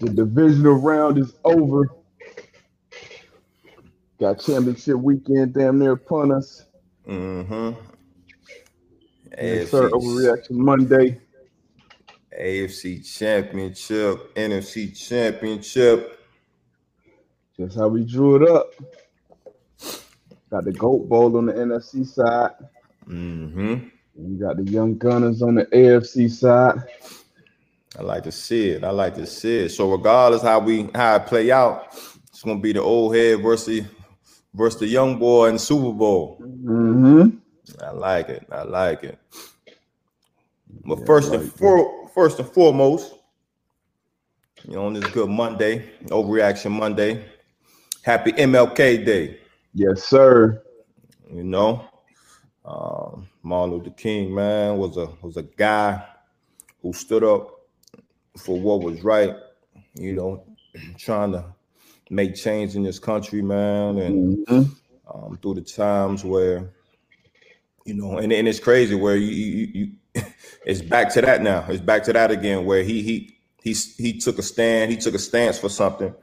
The divisional round is over. Got championship weekend damn near upon us. Mm-hmm. Yes, sir. Overreaction Monday. AFC Championship, NFC Championship. Just how we drew it up. Got the Goat Bowl on the NFC side. Mm-hmm. You got the Young Gunners on the AFC side. I like to see it. I like to see it. So regardless how we how it play out, it's gonna be the old head versus versus the young boy in the Super Bowl. Mm-hmm. I like it. I like it. But yeah, first like and for, first and foremost, you know, on this good Monday, overreaction Monday, happy MLK Day. Yes, sir. You know, um, Martin Luther King, man, was a was a guy who stood up for what was right, you know, trying to make change in this country, man, and mm-hmm. um, through the times where, you know, and, and it's crazy where you, you, you it's back to that now. It's back to that again where he he he he took a stand, he took a stance for something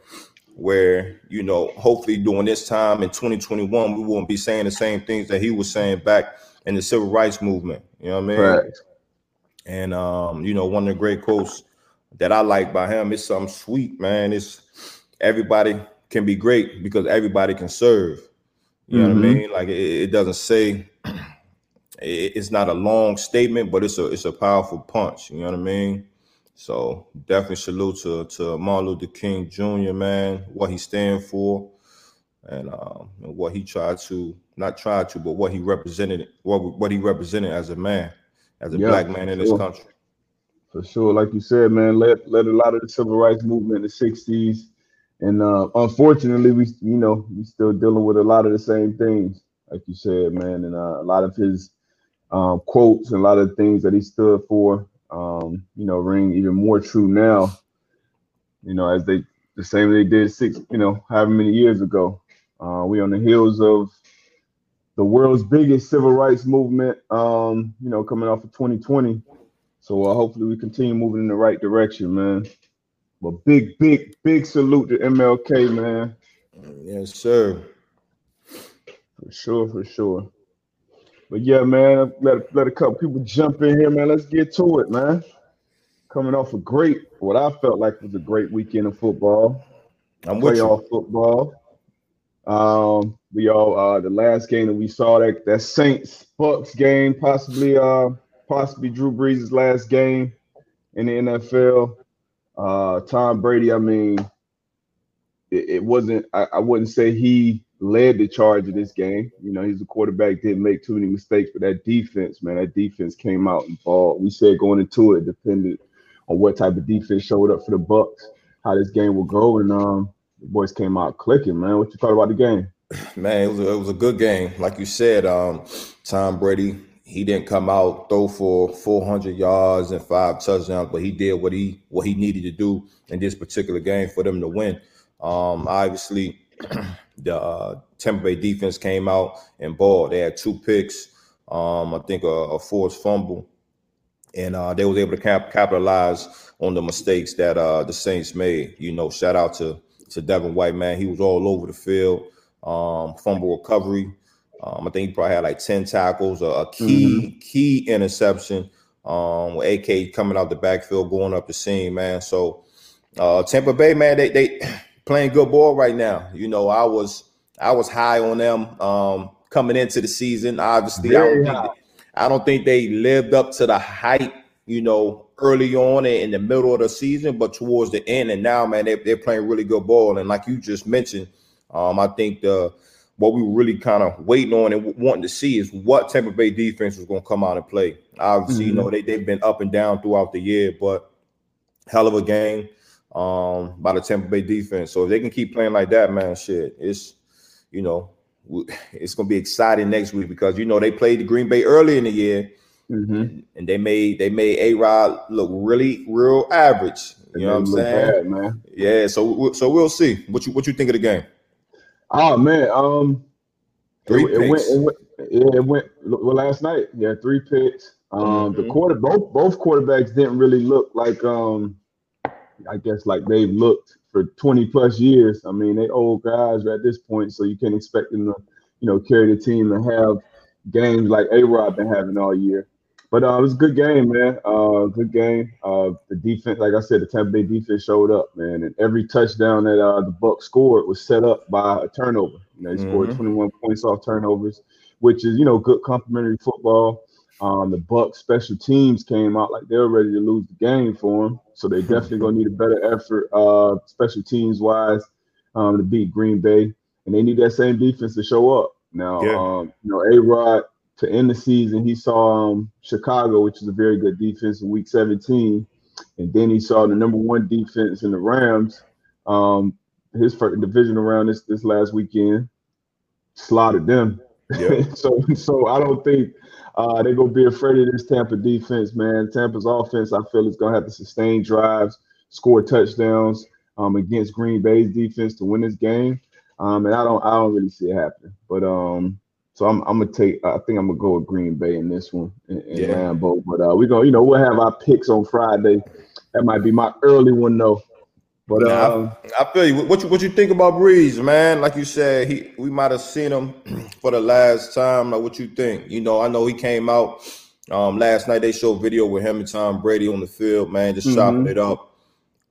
where you know hopefully during this time in 2021 we won't be saying the same things that he was saying back in the civil rights movement you know what i mean right. and um you know one of the great quotes that I like by him. It's something sweet, man. It's everybody can be great because everybody can serve. You know mm-hmm. what I mm-hmm. mean? Like it, it doesn't say it, it's not a long statement, but it's a it's a powerful punch. You know what I mean? So definitely salute to to Martin Luther King Jr. Man, what he stand for, and, um, and what he tried to not try to, but what he represented, what what he represented as a man, as a yeah, black man in sure. this country. For sure, like you said, man, led led a lot of the civil rights movement in the '60s, and uh, unfortunately, we you know we still dealing with a lot of the same things, like you said, man, and uh, a lot of his um, quotes and a lot of things that he stood for, um, you know, ring even more true now. You know, as they the same they did six, you know, however many years ago. Uh, we on the heels of the world's biggest civil rights movement, um, you know, coming off of 2020. So uh, hopefully we continue moving in the right direction, man. But big, big, big salute to MLK, man. Yes, sir. For sure, for sure. But yeah, man, let let a couple people jump in here, man. Let's get to it, man. Coming off a great, what I felt like was a great weekend of football. I'm with y'all football. Um, we all uh the last game that we saw that that Saints Bucs game, possibly uh possibly Drew Brees' last game in the NFL. Uh, Tom Brady, I mean, it, it wasn't, I, I, wouldn't say he led the charge of this game. You know, he's a quarterback, didn't make too many mistakes, but that defense, man, that defense came out and ball. We said going into it, depended on what type of defense showed up for the Bucs, how this game will go. And um, the boys came out clicking, man. What you thought about the game? Man, it was a, it was a good game. Like you said, um, Tom Brady he didn't come out throw for 400 yards and five touchdowns, but he did what he what he needed to do in this particular game for them to win. Um, obviously, the uh, Tampa Bay defense came out and balled. They had two picks, um, I think a, a forced fumble, and uh, they was able to cap- capitalize on the mistakes that uh, the Saints made. You know, shout out to to Devin White, man. He was all over the field. Um, fumble recovery. Um, I think he probably had like 10 tackles, a, a key, mm-hmm. key interception. Um, with AK coming out the backfield, going up the seam, man. So uh Tampa Bay, man, they they playing good ball right now. You know, I was I was high on them um coming into the season. Obviously, I don't, think, I don't think they lived up to the hype, you know, early on in the middle of the season, but towards the end and now, man, they, they're playing really good ball. And like you just mentioned, um, I think the what we were really kind of waiting on and wanting to see is what Tampa Bay defense was going to come out and play. Obviously, mm-hmm. you know, they, they've been up and down throughout the year, but hell of a game um, by the Tampa Bay defense. So if they can keep playing like that, man, shit, it's, you know, it's going to be exciting next week because, you know, they played the Green Bay early in the year. Mm-hmm. And they made they made A Rod look really real average. You know what I'm saying, bad, man? Yeah. So so we'll see. What you what you think of the game? Oh man, um, three it, it, went, it went, yeah, it went. Well, last night, yeah, three picks. Um, mm-hmm. the quarter, both both quarterbacks didn't really look like um I guess like they've looked for 20 plus years. I mean, they old guys at this point, so you can't expect them to, you know, carry the team and have games like A Rod been having all year. But uh, it was a good game, man. Uh, good game. Uh, the defense, like I said, the Tampa Bay defense showed up, man. And every touchdown that uh, the Bucs scored was set up by a turnover. You know, they mm-hmm. scored 21 points off turnovers, which is you know good complementary football. Um, the Bucs special teams came out like they were ready to lose the game for them, so they definitely gonna need a better effort, uh, special teams wise, um, to beat Green Bay, and they need that same defense to show up. Now, yeah. um, you know, A Rod to end the season, he saw um, Chicago, which is a very good defense in Week 17, and then he saw the number one defense in the Rams. Um, his first division around this this last weekend, slaughtered them. Yeah. so so I don't think uh, they're gonna be afraid of this Tampa defense, man. Tampa's offense, I feel, is gonna have to sustain drives, score touchdowns um, against Green Bay's defense to win this game. Um, and I don't I don't really see it happening. But um, so I'm, I'm gonna take. I think I'm gonna go with Green Bay in this one in, in yeah. Lambeau. But uh, we're gonna, you know, we'll have our picks on Friday. That might be my early one though. But yeah, um, I, I, feel you. What you what you think about Brees, man? Like you said, he we might have seen him for the last time. Like what you think? You know, I know he came out um, last night. They showed video with him and Tom Brady on the field, man, just mm-hmm. chopping it up.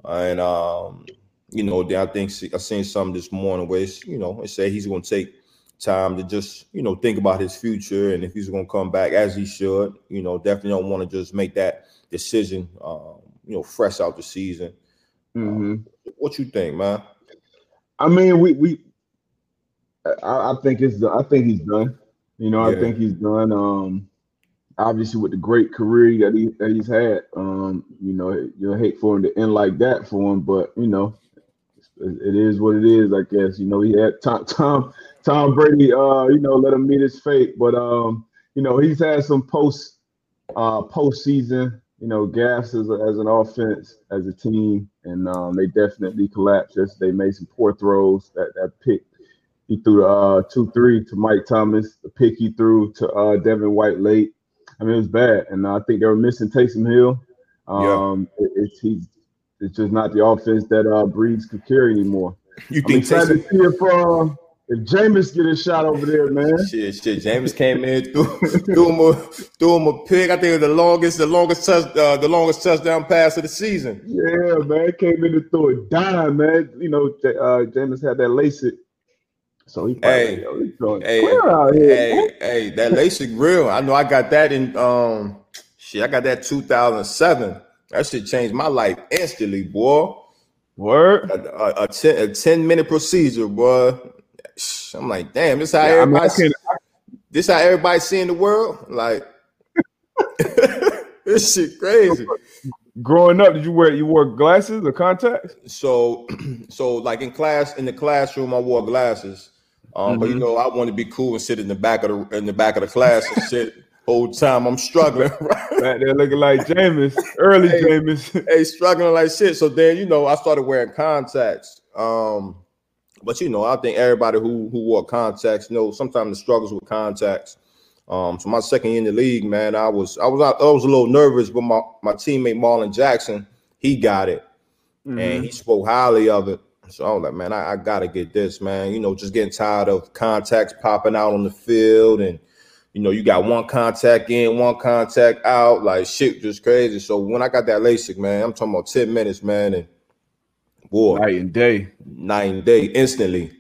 And um, you know, I think I seen something this morning where it's, you know, it said he's going to take time to just you know think about his future and if he's going to come back as he should. You know, definitely don't want to just make that decision. Um, you know, fresh out the season. Mm-hmm. Um, what you think, man? I mean, we we. I, I, think it's. I think he's done. You know, yeah. I think he's done. Um, obviously with the great career that he that he's had. Um, you know, you'll hate for him to end like that for him, but you know, it is what it is. I guess you know he had Tom Tom Tom Brady. Uh, you know, let him meet his fate. But um, you know, he's had some post uh postseason. You know, gas as, a, as an offense, as a team, and um, they definitely collapsed. They made some poor throws. That that pick he threw uh two three to Mike Thomas. The pick he threw to uh Devin White late. I mean, it was bad, and I think they were missing Taysom Hill. Um, yeah. it, it's he's it's just not the offense that uh Brees could carry anymore. You think excited to see if uh, if Jameis get a shot over there, man. Shit, shit. Jameis came in, threw, threw him a threw him a pick. I think it was the longest, the longest touch, uh, the longest touchdown pass of the season. Yeah, man. Came in to throw a dime, man. You know, uh, Jameis had that LASIK. So he probably, hey, yo, hey, hey, hey, that LASIK real. I know I got that in um shit, I got that 2007. That shit changed my life instantly, boy. Word. A, a, a, 10, a 10 minute procedure, boy. I'm like, damn, this how yeah, everybody I mean, this how everybody seeing the world. Like this shit crazy. Growing up, did you wear you wore glasses or contacts? So so like in class in the classroom, I wore glasses. Um, mm-hmm. but you mm-hmm. know, I want to be cool and sit in the back of the in the back of the class and sit whole time I'm struggling. Right? Back there looking like Jameis, early hey, Jameis. hey, struggling like shit. So then, you know, I started wearing contacts. Um, but you know, I think everybody who who wore contacts know sometimes the struggles with contacts. Um, so my second year in the league, man, I was I was I was a little nervous, but my my teammate Marlon Jackson, he got it, mm-hmm. and he spoke highly of it. So I was like, man, I, I, gotta get this, man. You know, just getting tired of contacts popping out on the field, and you know, you got one contact in, one contact out, like shit, just crazy. So when I got that LASIK, man, I'm talking about ten minutes, man, and boy, night and day, night and day, instantly.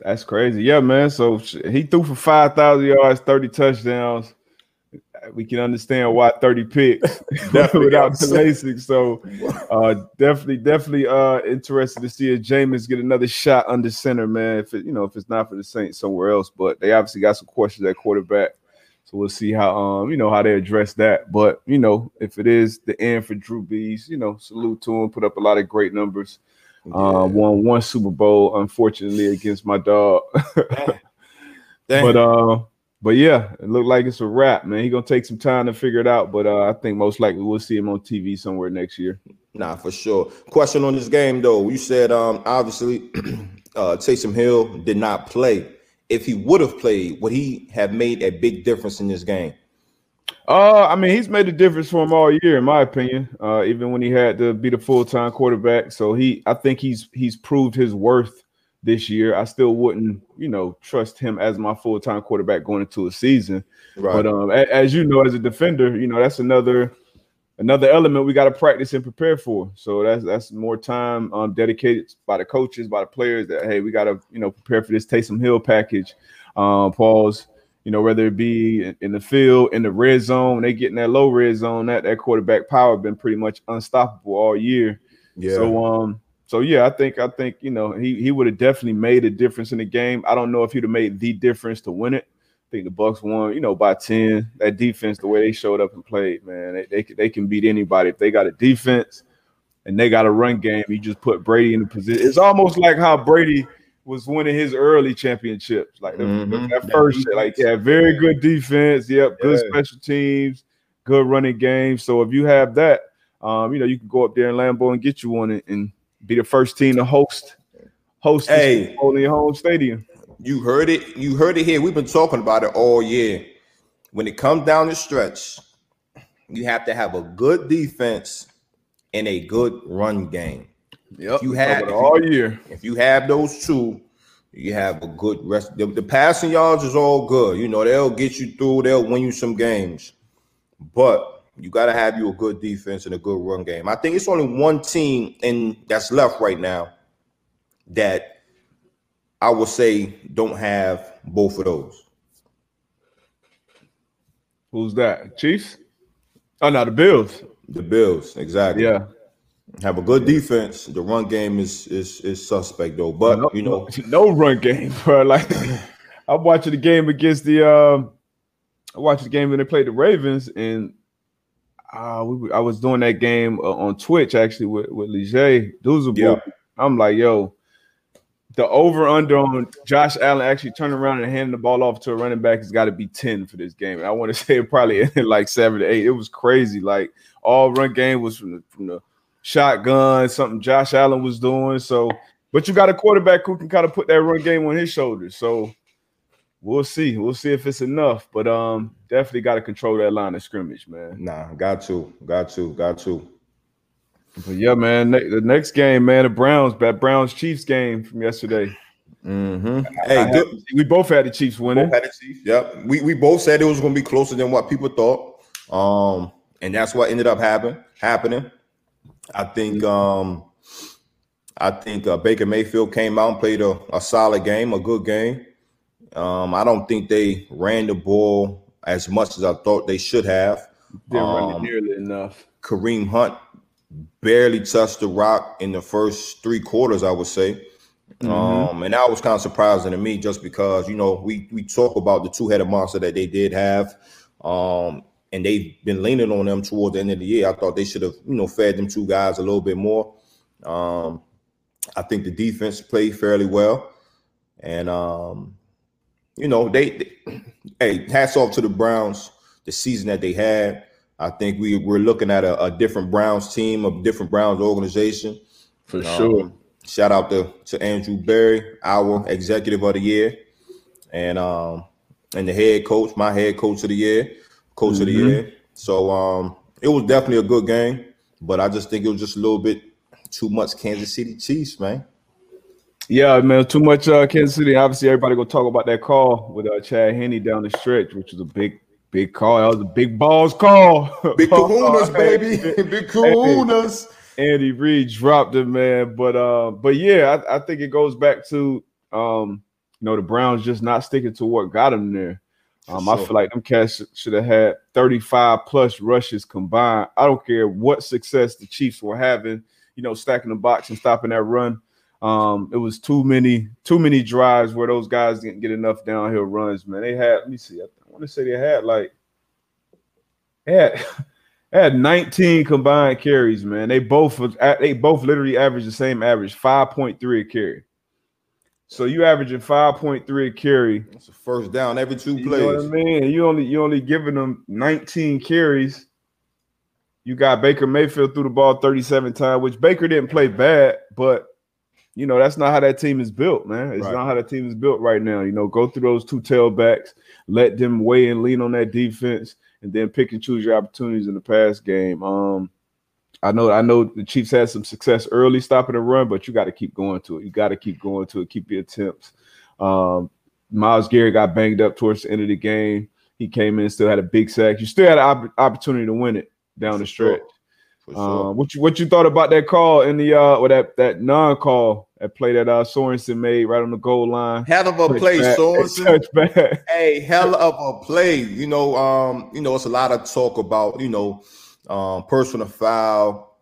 That's crazy. Yeah, man. So he threw for 5,000 yards, 30 touchdowns. We can understand why 30 picks without the LASIK. So uh, definitely, definitely uh, interested to see if Jameis get another shot under center, man. If it, you know, if it's not for the Saints somewhere else, but they obviously got some questions at quarterback. So we'll see how um you know how they address that. But you know, if it is the end for Drew Brees, you know, salute to him, put up a lot of great numbers. Uh, yeah. Uh, won one Super Bowl, unfortunately, against my dog. But uh, but yeah, it looked like it's a wrap, man. He gonna take some time to figure it out, but uh, I think most likely we'll see him on TV somewhere next year. Nah, for sure. Question on this game though. You said um obviously uh Taysom Hill did not play. If he would have played, would he have made a big difference in this game? Uh, I mean, he's made a difference for him all year, in my opinion. Uh, even when he had to be the full time quarterback, so he, I think he's he's proved his worth this year. I still wouldn't, you know, trust him as my full time quarterback going into a season. Right. But um, as you know, as a defender, you know that's another another element we got to practice and prepare for. So that's that's more time um, dedicated by the coaches, by the players. That hey, we got to you know prepare for this Taysom Hill package. Um, pause you know, whether it be in the field, in the red zone, they get in that low red zone, that that quarterback power been pretty much unstoppable all year. Yeah. So um, so yeah, I think I think you know he he would have definitely made a difference in the game. I don't know if he'd have made the difference to win it. I think the Bucs won, you know, by ten. That defense, the way they showed up and played, man, they they, they can beat anybody if they got a defense and they got a run game. You just put Brady in the position. It's almost like how Brady was winning his early championships. Like mm-hmm. that first, like yeah, very good defense. Yep, good yeah. special teams, good running game. So if you have that, um, you know, you can go up there in Lambeau and get you one and, and be the first team to host host hey, your home stadium. You heard it. You heard it here. We've been talking about it all year. When it comes down the stretch, you have to have a good defense and a good run game. Yep. You have all you, year. If you have those two, you have a good rest. The, the, passing yards is all good. You know, they'll get you through, they'll win you some games. But you got to have you a good defense and a good run game. I think it's only one team in that's left right now that I would say don't have both of those. Who's that? Chiefs? Oh no, the Bills. The Bills, exactly. Yeah. Have a good defense. The run game is is is suspect though. But no, you know, no run game, bro. Like I'm watching the game against the um I watched the game when they played the Ravens and uh, we, I was doing that game uh, on Twitch actually with with Leger. Yeah. I'm like, yo, the over under on Josh Allen actually turning around and handing the ball off to a running back has got to be 10 for this game. And I want to say it probably ended like seven to eight. It was crazy. Like all run game was from the from the shotgun, something Josh Allen was doing. So, but you got a quarterback who can kind of put that run game on his shoulders. So we'll see. We'll see if it's enough. But um, definitely got to control that line of scrimmage, man. Nah, got to, got to, got to. But yeah, man, the next game, man, the Browns, that Browns Chiefs game from yesterday. Mm-hmm. Hey, had, we both had the Chiefs winning. Both had the Chiefs. Yep. We we both said it was going to be closer than what people thought. Um, and that's what ended up happen happening. I think um, I think uh, Baker Mayfield came out and played a, a solid game, a good game. Um, I don't think they ran the ball as much as I thought they should have. Didn't um, run it um, nearly enough. Kareem Hunt barely touched the rock in the first three quarters, I would say. Mm-hmm. Um, and that was kind of surprising to me just because, you know, we we talk about the two-headed monster that they did have. Um, and they've been leaning on them toward the end of the year. I thought they should have, you know, fed them two guys a little bit more. Um, I think the defense played fairly well, and um, you know, they, they, hey, hats off to the Browns. The season that they had, I think we we're looking at a, a different Browns team, a different Browns organization. For um, sure. Shout out to to Andrew Berry, our executive of the year, and um, and the head coach, my head coach of the year coach mm-hmm. of the mm-hmm. year. So um, it was definitely a good game, but I just think it was just a little bit too much Kansas City Chiefs, man. Yeah, man, too much uh, Kansas City. Obviously, everybody gonna talk about that call with uh, Chad Henne down the stretch, which was a big, big call. That was a big balls call. Big Kahunas, baby. big Kahunas. Andy Reid dropped it, man. But uh, but yeah, I, I think it goes back to um, you know, the Browns just not sticking to what got them there. Um, sure. I feel like them cats should have had 35 plus rushes combined. I don't care what success the Chiefs were having, you know, stacking the box and stopping that run. Um, it was too many, too many drives where those guys didn't get enough downhill runs, man. They had, let me see, I want to say they had like they had, they had 19 combined carries, man. They both they both literally averaged the same average, 5.3 a carry. So you averaging 5.3 a carry. That's a first down every two you plays. Know what I mean? You only you only giving them 19 carries. You got Baker Mayfield threw the ball 37 times, which Baker didn't play bad, but you know that's not how that team is built, man. It's right. not how that team is built right now. You know, go through those two tailbacks, let them weigh and lean on that defense, and then pick and choose your opportunities in the pass game. Um, I know I know the Chiefs had some success early stopping the run, but you got to keep going to it. You got to keep going to it, keep your attempts. Um, Myles Garrett got banged up towards the end of the game. He came in, still had a big sack. You still had an opportunity to win it down the stretch. Sure. Um, what you what you thought about that call in the uh or that that non call that play that uh Sorensen made right on the goal line? Hell of a touch play, back, Sorensen. Hey, hell of a play. You know, um, you know, it's a lot of talk about you know, um, personal foul,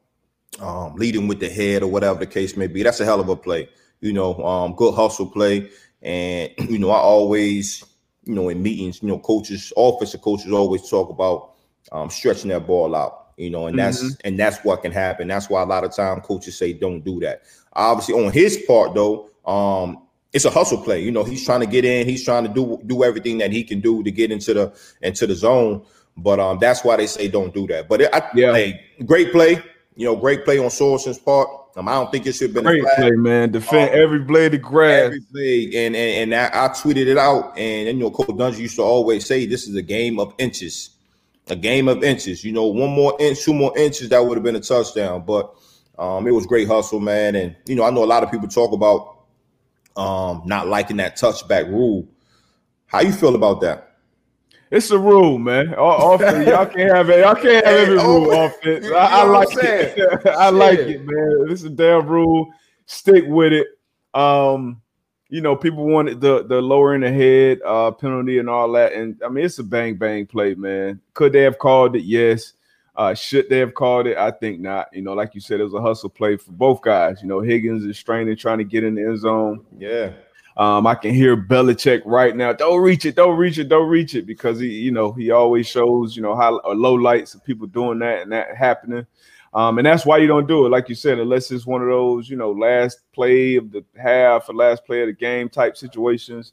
um, leading with the head or whatever the case may be. That's a hell of a play. You know, um, good hustle play, and you know, I always, you know, in meetings, you know, coaches, offensive coaches always talk about um, stretching that ball out you know, and that's mm-hmm. and that's what can happen. That's why a lot of time coaches say don't do that. Obviously, on his part though, um, it's a hustle play. You know, he's trying to get in, he's trying to do do everything that he can do to get into the into the zone. But um, that's why they say don't do that. But it, I, yeah, hey, great play. You know, great play on Sorensen's part. Um, I don't think it should have been great play, man. Defend um, every blade of grass. Every blade, and and, and I, I, tweeted it out. And, and you know, Coach Dungy used to always say, "This is a game of inches." a game of inches. You know, one more inch, two more inches, that would have been a touchdown. But um, it was great hustle, man. And you know, I know a lot of people talk about um, not liking that touchback rule. How you feel about that? It's a rule, man. Offense, y'all can't have it. Y'all can't have every rule offense. I, I like it. I like it, man. This is a damn rule. Stick with it. Um, you know, people wanted the the lowering the head uh, penalty and all that. And I mean, it's a bang bang play, man. Could they have called it? Yes. Uh, should they have called it? I think not. You know, like you said, it was a hustle play for both guys. You know, Higgins is straining, trying to get in the end zone. Yeah. Um, I can hear Belichick right now. Don't reach it, don't reach it, don't reach it, because he, you know, he always shows, you know, high or low lights of people doing that and that happening. Um, and that's why you don't do it, like you said, unless it's one of those, you know, last play of the half or last play of the game type situations.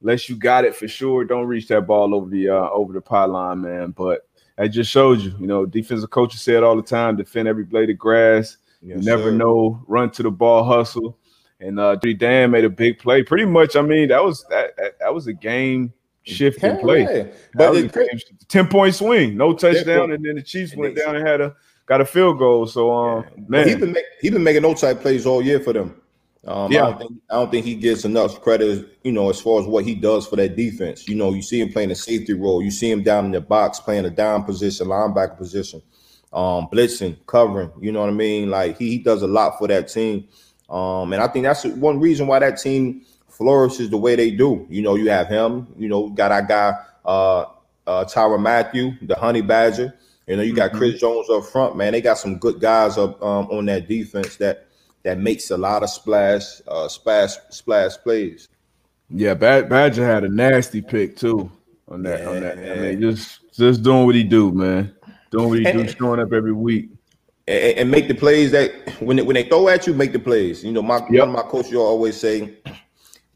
Unless you got it for sure, don't reach that ball over the uh, over the pylon, man. But that just showed you, you know, defensive coaches say it all the time: defend every blade of grass. Yes, you never sir. know, run to the ball, hustle. And uh, Dan made a big play. Pretty much, I mean, that was that that, was a game shifting play. Yeah. But it, ten point swing, no touchdown, and then the Chiefs went down and had a got a field goal. So um, yeah. man, he been make, he been making no type plays all year for them. Um, yeah. I don't, think, I don't think he gets enough credit, you know, as far as what he does for that defense. You know, you see him playing a safety role, you see him down in the box playing a down position, linebacker position, um, blitzing, covering. You know what I mean? Like he, he does a lot for that team, um, and I think that's one reason why that team flourishes the way they do. You know, you have him. You know, got our guy uh, uh, Tyrann Mathieu, the Honey Badger. You know, you got mm-hmm. Chris Jones up front, man. They got some good guys up um, on that defense that that makes a lot of splash, uh, splash, splash plays. Yeah, Bad- Badger had a nasty pick too on that. Yeah, on that, I mean, just just doing what he do, man. Doing what he and, do, showing up every week. And, and, make the plays that when they, when they throw at you, make the plays. You know, my yep. one of my coaches always say,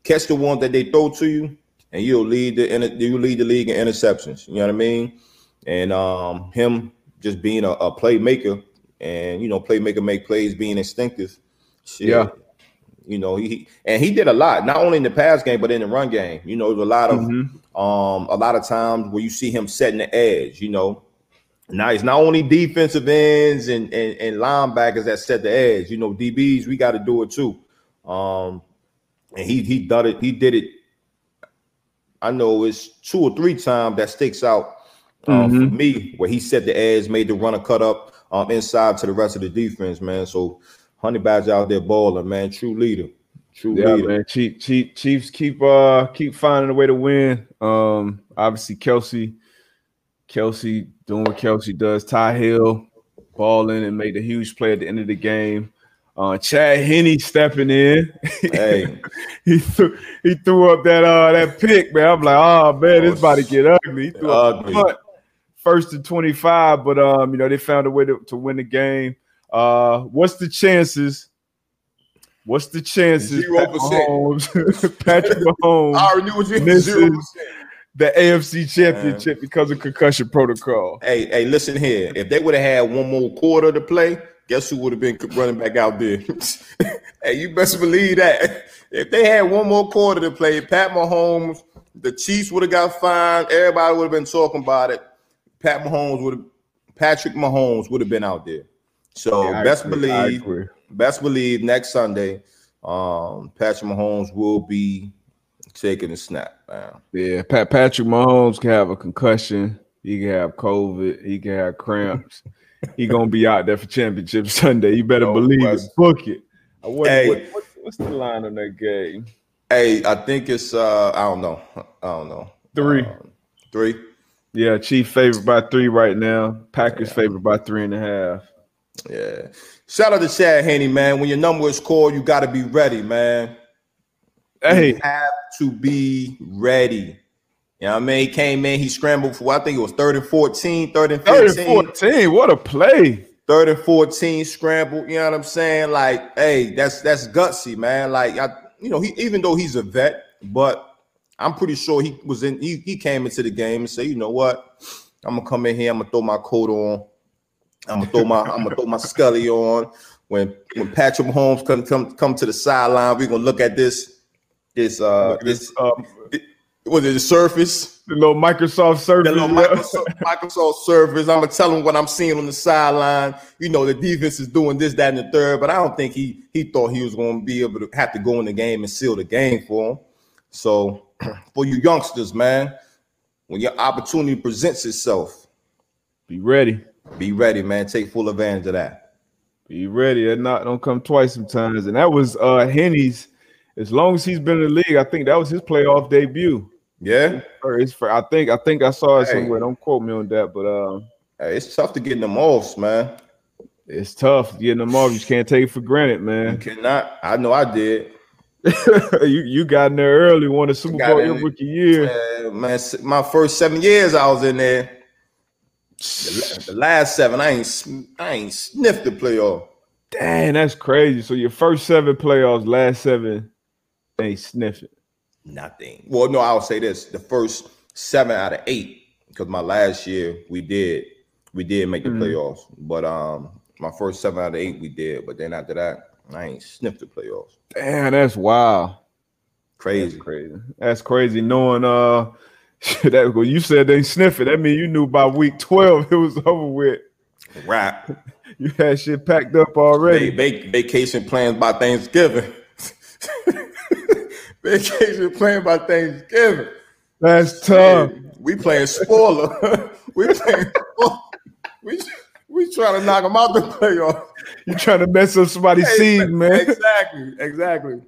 catch the one that they throw to you, and you'll lead the you lead the league in interceptions. You know what I mean? and um, him just being a, a, playmaker and you know playmaker make plays being instinctive shit, yeah you know he and he did a lot not only in the pass game but in the run game you know there's a lot of mm-hmm. um a lot of times where you see him setting the edge you know now it's not only defensive ends and, and, and linebackers that set the edge you know dbs we got to do it too um and he he did it he did it i know it's two or three times that sticks out um, mm-hmm. for me, where he set the edge, made the runner cut up um, inside to the rest of the defense, man. So Honey Badger out there balling, man. True leader. True yeah, leader. man. Chief, Chief, Chiefs keep uh keep finding a way to win. Um, obviously Kelce, Kelce doing what Kelce does. Ty Hill balling and made a huge play at the end of the game. Uh, Chad Henne stepping in. Hey, he threw he threw up that uh that pick, man. I'm like, oh man, this about to get ugly. He threw ugly. Up first and 25, but um, you know, they found a way to, to win the game. Uh, what's the chances? What's the chances? Zero percent. Patrick Mahomes. I already knew what you misses the AFC Championship because of concussion protocol. Hey, hey, listen here. If they would have had one more quarter to play, guess who would have been running back out there? hey, you best believe that. If they had one more quarter to play, Pat Mahomes, the Chiefs would have got fined. Everybody would have been talking about it. Pat Mahomes would have Patrick Mahomes would have been out there. So yeah, best agree, believe, best believe next Sunday, um, Patrick Mahomes will be taking a snap. Man. Yeah, Pat Patrick Mahomes can have a concussion. He can have COVID. He can have cramps. he gonna be out there for championship Sunday. You better believe it. Book it. What, hey, what, what, what's the line on that game? Hey, I think it's uh I don't know. I don't know. Three. Um, three. Yeah, Chief favored by three right now. Packers yeah. favored by three and a half. Yeah. Shout out to Chad Henne, man. When your number is called, you got to be ready, man. Hey, you have to be ready. You know what I mean? He came in, he scrambled for I think it was third and 14, third and 15. Third and 14. What a play. Third and 14 scramble. You know what I'm saying? Like, hey, that's that's gutsy, man. Like, I, you know, he even though he's a vet, but I'm pretty sure he was in, he, he came into the game and said, you know what? I'm gonna come in here, I'm gonna throw my coat on, I'm gonna throw my I'm gonna throw my Scully on. When when Patrick Mahomes come come come to the sideline, we're gonna look at this this uh this um, was it the Surface? The little Microsoft Surface. The little Microsoft, Microsoft Surface. I'm gonna tell him what I'm seeing on the sideline. You know, the defense is doing this, that, and the third. But I don't think he he thought he was going to be able to have to go in the game and seal the game for him. So, for you youngsters, man, when your opportunity presents itself, be ready. Be ready, man. Take full advantage of that. Be ready. That not don't come twice sometimes. And that was uh Henne's. As long as he's been in the league, I think that was his playoff debut. Yeah, or it's for I think I think I saw it hey. somewhere. Don't quote me on that, but um, hey, it's tough to get them offs, man. It's tough getting them off. You can't take it for granted, man. You cannot. I know I did. you you got in there early, won a Super Bowl your rookie year. Uh, man, my first seven years I was in there. The, the last seven, I ain't I ain't sniffed the playoff. Dang, that's crazy. So your first seven playoffs, last seven, ain't sniffing nothing. Well, no, I'll say this: the first seven out of eight, because my last year we did we did make the mm-hmm. playoffs, but um, my first seven out of eight we did, but then after that, I ain't sniffed the playoffs. Damn, that's wild. Crazy, that's crazy. That's crazy. Knowing uh, that when you said they sniff it, that mean you knew by week twelve it was over with. Right. You had shit packed up already. vacation plans by Thanksgiving. Vacation playing by Thanksgiving. That's tough. we playing spoiler. we playing. we we trying to knock them out the playoff. You trying to mess up somebody's hey, seed, man? Exactly. Exactly.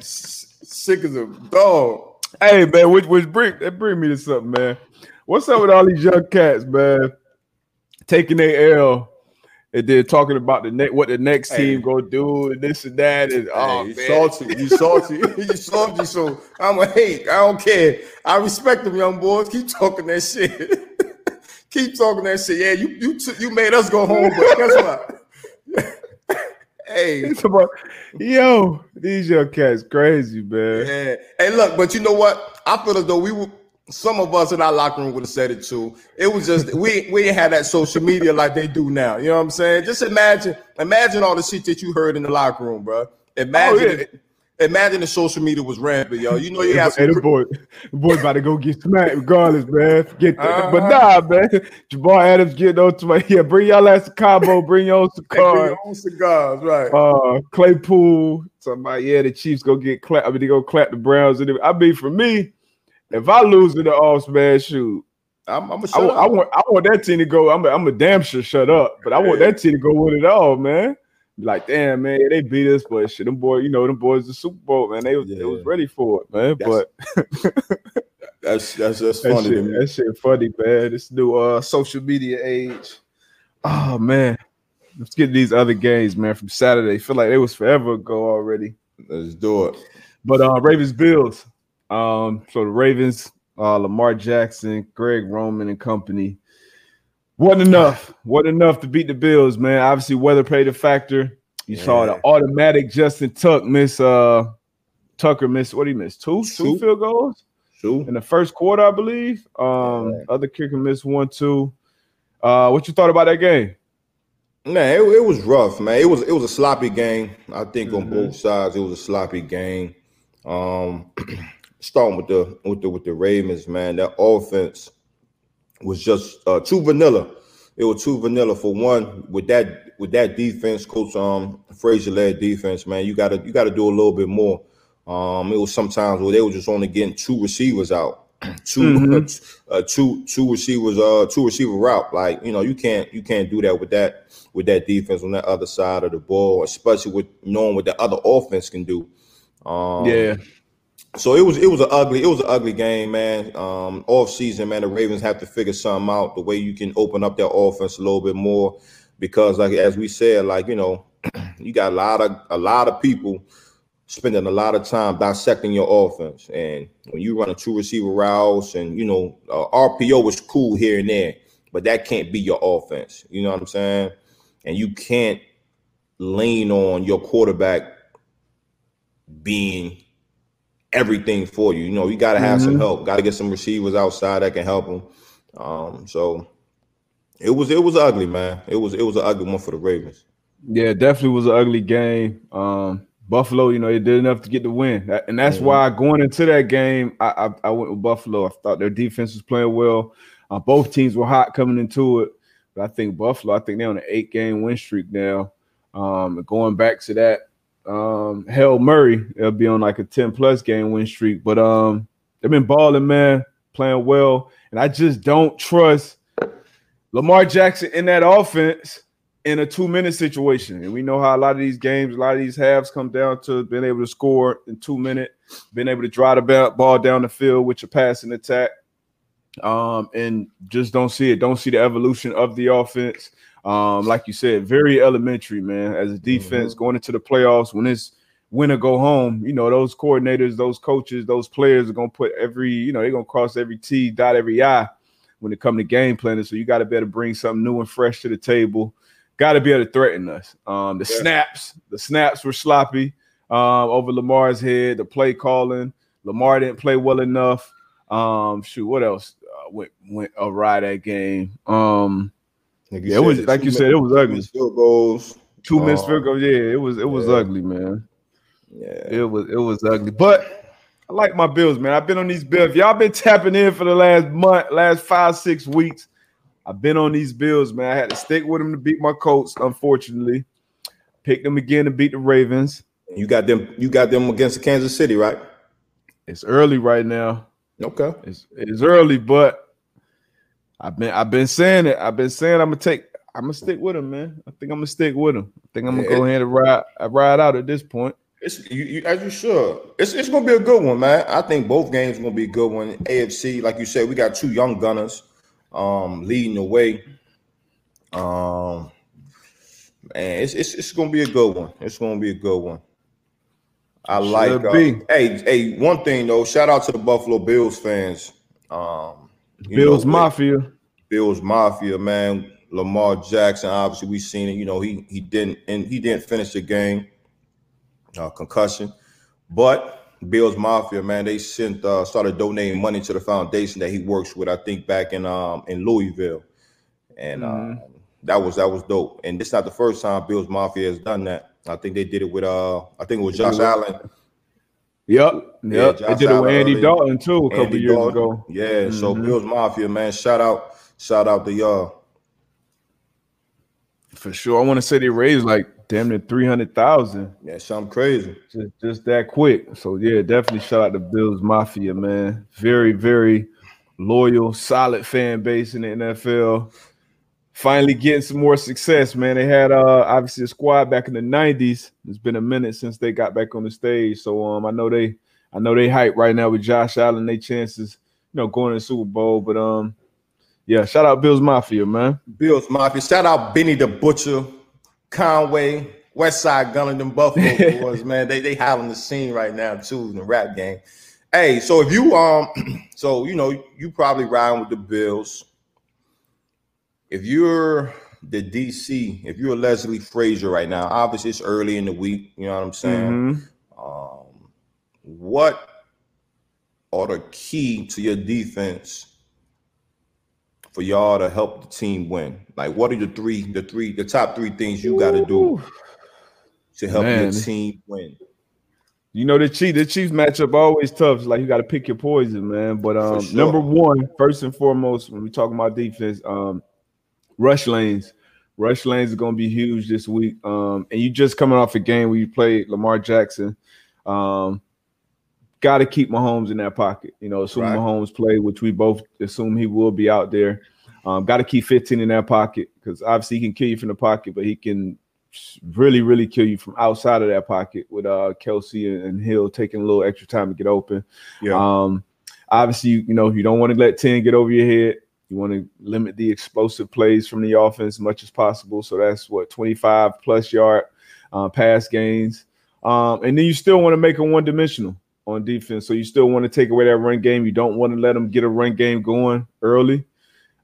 Sick as a dog. Hey man, which which bring that bring me to something, man. What's up with all these young cats, man? Taking their L and then talking about the next what the next hey. team gonna do and this and that and oh you salty, you salty, you salty. So I'm a hate. I don't care. I respect them young boys. Keep talking that shit. Keep talking that shit. Yeah, you you t- you made us go home, but guess what? Hey, about, yo, these young cats crazy, man. Yeah. Hey, look, but you know what? I feel as though we were some of us in our locker room would have said it too. It was just we we had that social media like they do now. You know what I'm saying? Just imagine, imagine all the shit that you heard in the locker room, bro. Imagine, oh, yeah. Imagine the social media was rampant, yo. You know you have to. hey, the boy, the boy about to go get smacked regardless, man. Get that. Uh-huh. but nah, man. Jamal Adams getting on to my yeah. Bring y'all ass to Cabo. Bring your own cigars. bring your own cigars, right? Uh, Claypool. Somebody, yeah. The Chiefs go get clap. I mean, they go clap the Browns. And I mean, for me. If I lose to the Offs, man, shoot. I'm, I'm I, I, want I want that team to go. I'm a, I'm a damn sure shut up, but I want that team to go with it all, man. Like, damn, man, they beat us, but shit, them boys, you know, them boys the Super Bowl, man. They was yeah. they was ready for it, man. That's, but that's that's that's funny. That shit, that shit funny, man. This new uh social media age. Oh man, let's get these other games, man, from Saturday. Feel like it was forever ago already. Let's do it. But uh Ravens Bills. Um, so the Ravens, uh, Lamar Jackson, Greg Roman, and company wasn't enough. wasn't enough to beat the Bills, man. Obviously, weather played a factor. You yeah. saw the automatic Justin Tuck miss uh Tucker miss what he missed? Two, two, two field goals? Two. In the first quarter, I believe. Um, yeah. other kicker missed one, two. Uh, what you thought about that game? Man, it, it, was rough, man. It was it was a sloppy game. I think mm-hmm. on both sides, it was a sloppy game. Um starting with the with the with the Ravens, man, that offense was just uh, too vanilla. It was too vanilla for one with that with that defense, Coach um Frazier led defense. Man, you gotta you gotta do a little bit more. Um, it was sometimes where they were just only getting two receivers out, 2 mm-hmm. uh, two two receivers, uh, two receiver route. Like you know, you can't you can't do that with that with that defense on that other side of the ball, especially with knowing what the other offense can do. Um, yeah. So it was it was an ugly it was an ugly game, man. Um, off season, man. The Ravens have to figure something out the way you can open up their offense a little bit more because, like as we said, like you know, you got a lot of a lot of people spending a lot of time dissecting your offense. And when you run a two receiver routes and, you know, uh, RPO is cool here and there, but that can't be your offense. You know what I'm saying? And you can't lean on your quarterback being everything for you. You know, you got to have mm-hmm. some help. Got to get some receivers outside that can help them. Um, so it was it was ugly, man. It was it was an ugly one for the Ravens. Yeah, definitely was an ugly game. Um, Buffalo, you know, they did enough to get the win, and that's mm-hmm. why going into that game, I, I, I went with Buffalo. I thought their defense was playing well. Uh, both teams were hot coming into it, but I think Buffalo. I think they're on an eight game win streak now. Um, going back to that, um, Hail Murray, they'll be on like a ten plus game win streak. But um, they've been balling, man, playing well, and I just don't trust Lamar Jackson in that offense in a two minute situation. And we know how a lot of these games, a lot of these halves come down to being able to score in two minutes, being able to drive the ball down the field with your passing attack. Um, and just don't see it. Don't see the evolution of the offense. Um, like you said, very elementary, man. As a defense mm-hmm. going into the playoffs, when it's win or go home, you know, those coordinators, those coaches, those players are gonna put every, you know, they're gonna cross every T, dot every I when it comes to game planning. So you got to be able to bring something new and fresh to the table got to be able to threaten us. Um, the yeah. snaps, the snaps were sloppy um, over Lamar's head. The play calling, Lamar didn't play well enough. Um, shoot, what else uh, went went awry that game? Um, like yeah, it was like you said, it was ugly. Field goals, two oh, missed field goals. Yeah, it was it was yeah. ugly, man. Yeah, it was it was ugly, but. I like my bills, man. I've been on these bills. Y'all been tapping in for the last month, last five, six weeks. I've been on these Bills, man. I had to stick with them to beat my Colts, unfortunately. Pick them again to beat the Ravens. You got them. You got them against the Kansas City, right? It's early right now. Okay, it's, it's early, but I've been I've been saying it. I've been saying I'm gonna take. I'm gonna stick with him, man. I think I'm gonna stick with him. I think I'm gonna go ahead and ride ride out at this point. It's you, you, as you should. It's it's gonna be a good one, man. I think both games are gonna be a good one. AFC, like you said, we got two young gunners um, leading the way. Um, man, it's, it's it's gonna be a good one. It's gonna be a good one. I Should like. Uh, hey, hey, one thing though. Shout out to the Buffalo Bills fans. Um, Bills know, Mafia. Bills Mafia, man. Lamar Jackson. Obviously, we seen it. You know, he he didn't and he didn't finish the game. Uh, concussion, but Bills Mafia, man, they sent uh, started donating money to the foundation that he works with. I think back in um in Louisville, and mm-hmm. uh, that was that was dope. And it's not the first time Bills Mafia has done that. I think they did it with uh I think it was Josh Allen. Yep, yep. Yeah, they did it with Andy Dalton too a couple Andy years Dalton. ago. Yeah, mm-hmm. so Bills Mafia, man, shout out, shout out to y'all. For sure, I want to say they raised like damn near three hundred thousand. Yeah, something crazy. Just, just that quick. So yeah, definitely shout out to Bills Mafia, man. Very, very loyal, solid fan base in the NFL. Finally getting some more success, man. They had uh obviously a squad back in the 90s. It's been a minute since they got back on the stage. So um I know they I know they hype right now with Josh Allen, they chances, you know, going to the Super Bowl. But um yeah, shout out Bills Mafia, man. Bills Mafia. Shout out Benny the Butcher. Conway, West Side Gunning, them Buffalo boys, man. They they hot the scene right now too in the rap game. Hey, so if you um, so you know you probably riding with the Bills. If you're the DC, if you're Leslie Frazier right now, obviously it's early in the week. You know what I'm saying? Mm-hmm. Um, what are the key to your defense for y'all to help the team win? Like, what are the three, the three, the top three things you got to do to help Man. your team win? You know the Chief, the Chiefs matchup always tough. It's like you got to pick your poison, man. But um, sure. number one, first and foremost, when we talk about defense, um, rush lanes. Rush lanes is going to be huge this week. Um, and you just coming off a game where you played Lamar Jackson. Um, got to keep Mahomes in that pocket. You know, assume Right. Mahomes play, which we both assume he will be out there. Um, got to keep 15 in that pocket because obviously he can kill you from the pocket, but he can really, really kill you from outside of that pocket with uh Kelce and, and Hill taking a little extra time to get open. Yeah. Um, obviously, you, you know, you don't want to let 10 get over your head. You want to limit the explosive plays from the offense as much as possible. So that's what 25 plus yard uh, pass gains. Um, and then you still want to make them one dimensional on defense. So you still want to take away that run game. You don't want to let them get a run game going early.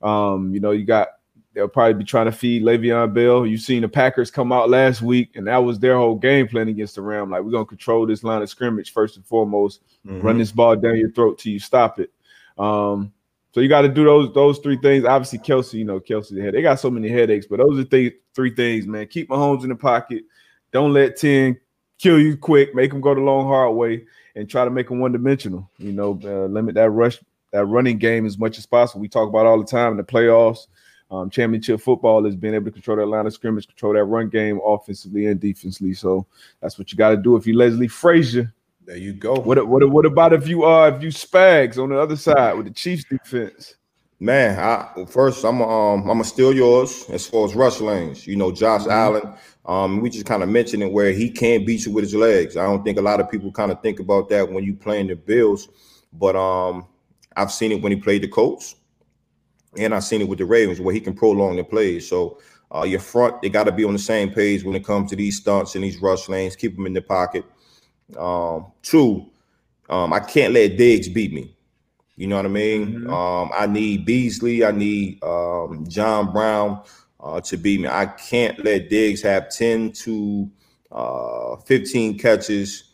Um, you know, you got they'll probably be trying to feed Le'Veon Bell. You've seen the Packers come out last week, and that was their whole game plan against the Ram. Like, we're gonna control this line of scrimmage first and foremost, Mhm. run this ball down your throat till you stop it. Um, so you got to do those those three things. Obviously, Kelce, you know, Kelce. They got so many headaches, but those are the three things, man. Keep Mahomes in the pocket. Don't let 10 kill you quick. Make them go the long hard way and try to make them one dimensional. You know, uh, limit that rush, that running game as much as possible. We talk about all the time in the playoffs. Um, championship football is being able to control that line of scrimmage, control that run game offensively and defensively. So that's what you got to do. If you Leslie Frazier, There you go. what what what about if you are if you Spags on the other side with the Chiefs defense? Man, I well, first I'm um I'm gonna steal yours as far as rush lanes. You know, Josh Mhm. Allen. Um, we just kind of mentioned it where he can beat you with his legs. I don't think a lot of people kind of think about that when you playing the Bills, but um, I've seen it when he played the Colts, and I've seen it with the Ravens where he can prolong the plays. So uh, your front, they got to be on the same page when it comes to these stunts and these rush lanes. Keep them in the pocket. Um, two, um, I can't let Diggs beat me. You know what I mean? Mhm. Um, I need Beasley. I need um, John Brown uh, to beat me. I can't let Diggs have 10 to uh, 15 catches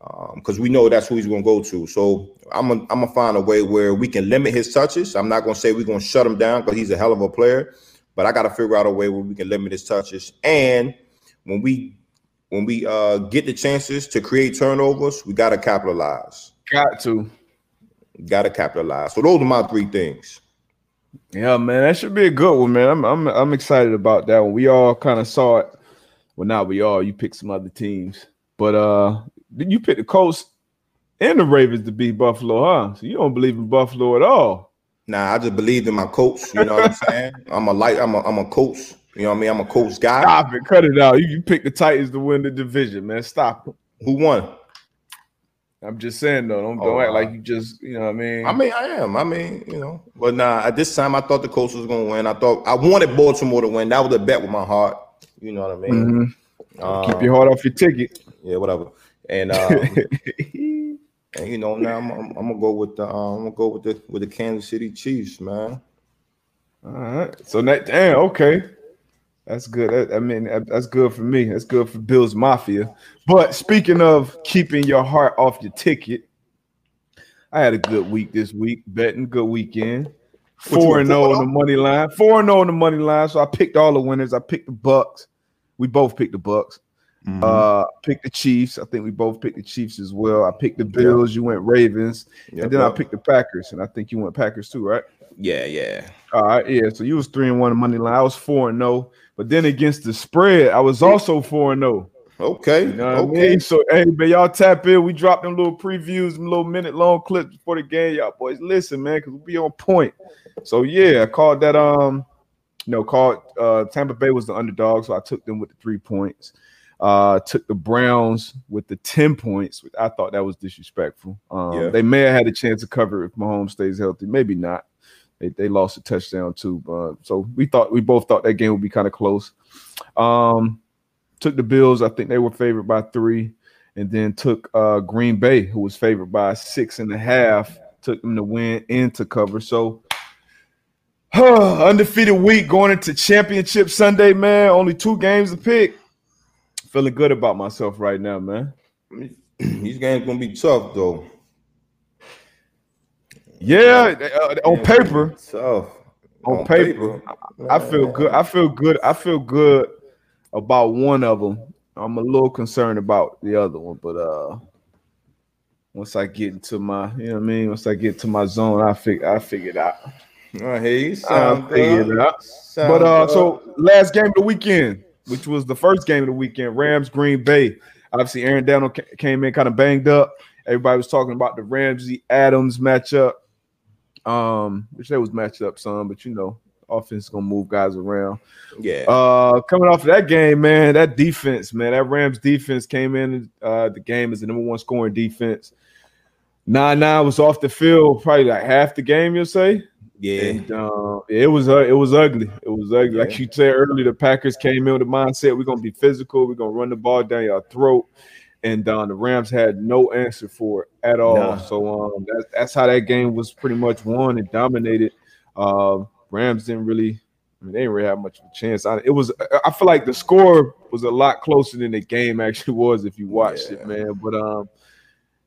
um, because we know that's who he's going to go to. So I'm gonna I'm gonna find a way where we can limit his touches. I'm not going to say we're going to shut him down because he's a hell of a player, but I got to figure out a way where we can limit his touches. And when we when we uh, get the chances to create turnovers, we got to capitalize. Got to. Got to capitalize. So those are my three things. Yeah, man, that should be a good one, man. I'm I'm I'm excited about that one. We all kind of saw it. Well, not we all. You picked some other teams, but uh, you picked the Colts and the Ravens to beat Buffalo, huh? So you don't believe in Buffalo at all. Nah, I just believed in my coach. You know what I'm saying? I'm a light. I'm a I'm a coach. You know what I mean? I'm a coach guy. Stop it, cut it out. You, you picked the Titans to win the division, man. Stop it. Who won? I'm just saying though, don't, don't Oh, act like you just, you know what I mean? I mean, I am. I mean, you know, but nah. At this time, I thought the Colts was gonna win. I thought I wanted Baltimore to win. That was a bet with my heart. You know what I mean? Mhm. Um, Keep your heart off your ticket. yeah, whatever. And um, and you know, now I'm, I'm, I'm gonna go with the um, I'm gonna go with the with the Kansas City Chiefs, man. All right. So that damn okay. That's good. I mean, that's good for me. That's good for Bills Mafia. But speaking of keeping your heart off your ticket, I had a good week this week, betting. Good weekend. Four and zero four on the money line. Four and zero on the money line. So I picked all the winners. I picked the Bucs. We both picked the Bucs. Mm-hmm. Uh, picked the Chiefs. I think we both picked the Chiefs as well. I picked the Bills. You went Ravens, Yep, and then I picked the Packers, and I think you went Packers too, right? yeah, yeah. All right, yeah. So you was three and one the money line. I was four and no, but then against the spread, I was also four and no. Okay, You know what I okay. mean? So hey, man, y'all tap in. We dropped them little previews, them little minute long clips before the game. Y'all boys, listen, man, because we'll be on point. So yeah, I called that. Um, you know, called uh Tampa Bay was the underdog, so I took them with the three points. Uh, took the Browns with the ten points. Which I thought that was disrespectful. Um, Yeah. they may have had a chance to cover if Mahomes stays healthy. Maybe not. They, they lost a touchdown too. So we thought we both thought that game would be kind of close. Um, took the Bills. I think they were favored by three, and then took uh, Green Bay, who was favored by six and a half. Took them to win and to cover. So undefeated week going into championship Sunday, man. Only two games to pick. Feeling good about myself right now, man. These games gonna be tough though. Yeah, uh, on paper, tough. on paper, I feel good. I feel good. I feel good about one of them. I'm a little concerned about the other one, but uh, once I get into my, you know what I mean. Once I get to my zone, I figure I figure it out. I hear you. I figure it out. But uh, so last game of the weekend, which was the first game of the weekend, Rams Green Bay. Obviously, Aaron Donald came in kind of banged up. Everybody was talking about the Ramsey Adams matchup. Um, which they was matched up some, but you know, offense is gonna move guys around. Yeah. Uh, coming off of that game, man, that defense, man, that Rams defense came in uh, the game as the number one scoring defense. Nine nine was off the field probably like half the game. You'll say. Yeah. And, uh, it was uh, it was ugly. It was ugly. Yeah. Like you said earlier, the Packers came in with the mindset we're gonna be physical. We're gonna run the ball down your throat and uh, the Rams had no answer for it at all. Nah. So um, that's that's how that game was pretty much won and dominated. Uh, Rams didn't really, I mean, they didn't really have much of a chance. I, it was, I feel like the score was a lot closer than the game actually was if you watched yeah. it, man. But um,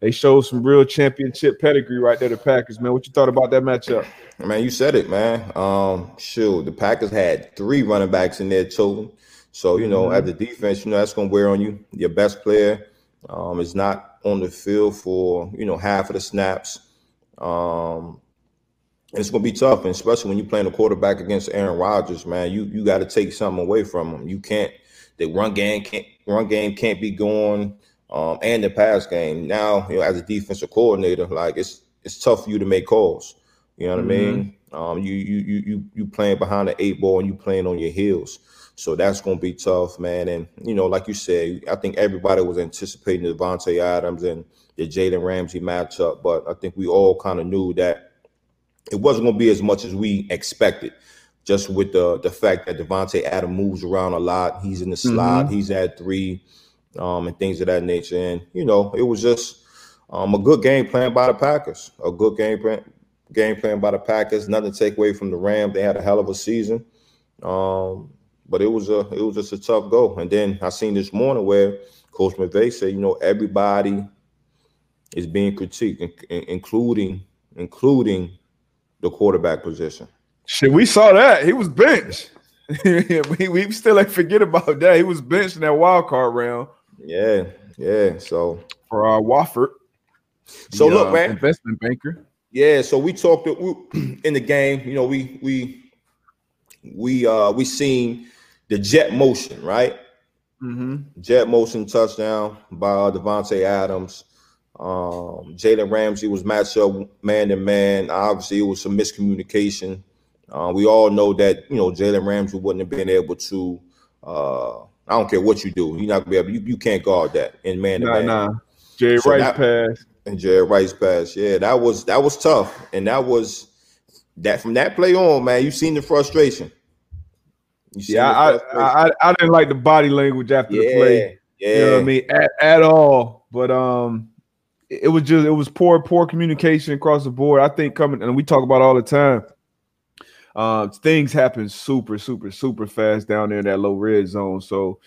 they showed some real championship pedigree right there. The Packers, man. What you thought about that matchup? Man, you said it, man. Um, sure, the Packers had three running backs in there chosen. So you know, mm-hmm. as the defense, you know that's going to wear on you. Your best player um, is not on the field for you know half of the snaps. Um, it's going to be tough, and especially when you're playing a quarterback against Aaron Rodgers, man. You you got to take something away from him. You can't. The run game can't run game can't be going, um, and the pass game. Now, you know, as a defensive coordinator, like it's it's tough for you to make calls. You know what mm-hmm. I mean? Um, you you you you you playing behind the eight ball and you playing on your heels. So that's going to be tough, man. And you know, like you said, I think everybody was anticipating the Davante Adams and the Jalen Ramsey matchup, but I think we all kind of knew that it wasn't going to be as much as we expected. Just with the the fact that Davante Adams moves around a lot, he's in the slot, mm-hmm. he's at three, um, and things of that nature. And you know, it was just um, a good game plan by the Packers, a good game plan game plan by the Packers. Nothing to take away from the Rams. They had a hell of a season. Um, but it was a it was just a tough go. And then I seen this morning where Coach McVay said, you know, everybody is being critiqued, including including the quarterback position. Shit, we saw that he was benched. we, we still like forget about that. He was benched in that wild card round. Yeah, yeah. So for uh, Wolford. So the, look, uh, man, investment banker. Yeah. So we talked in the game. You know, we we we uh we seen the jet motion, right? Mm-hmm. Jet motion touchdown by uh, Davante Adams. Um, Jalen Ramsey was matched up man to man. Obviously, it was some miscommunication. Uh, we all know that you know Jalen Ramsey wouldn't have been able to. Uh, I don't care what you do, you're not gonna be able. You, you can't guard that in man to man. Nah, Jay so Rice pass and Jay Rice pass. Yeah, that was that was tough, and that was that from that play on, man. You seen the frustration. Yeah, I, I, I didn't like the body language after yeah, the play. Yeah, you know what I mean at, at all. But um, it was just it was poor poor communication across the board. I think coming and we talk about all the time. Uh, things happen super super super fast down there in that low red zone. So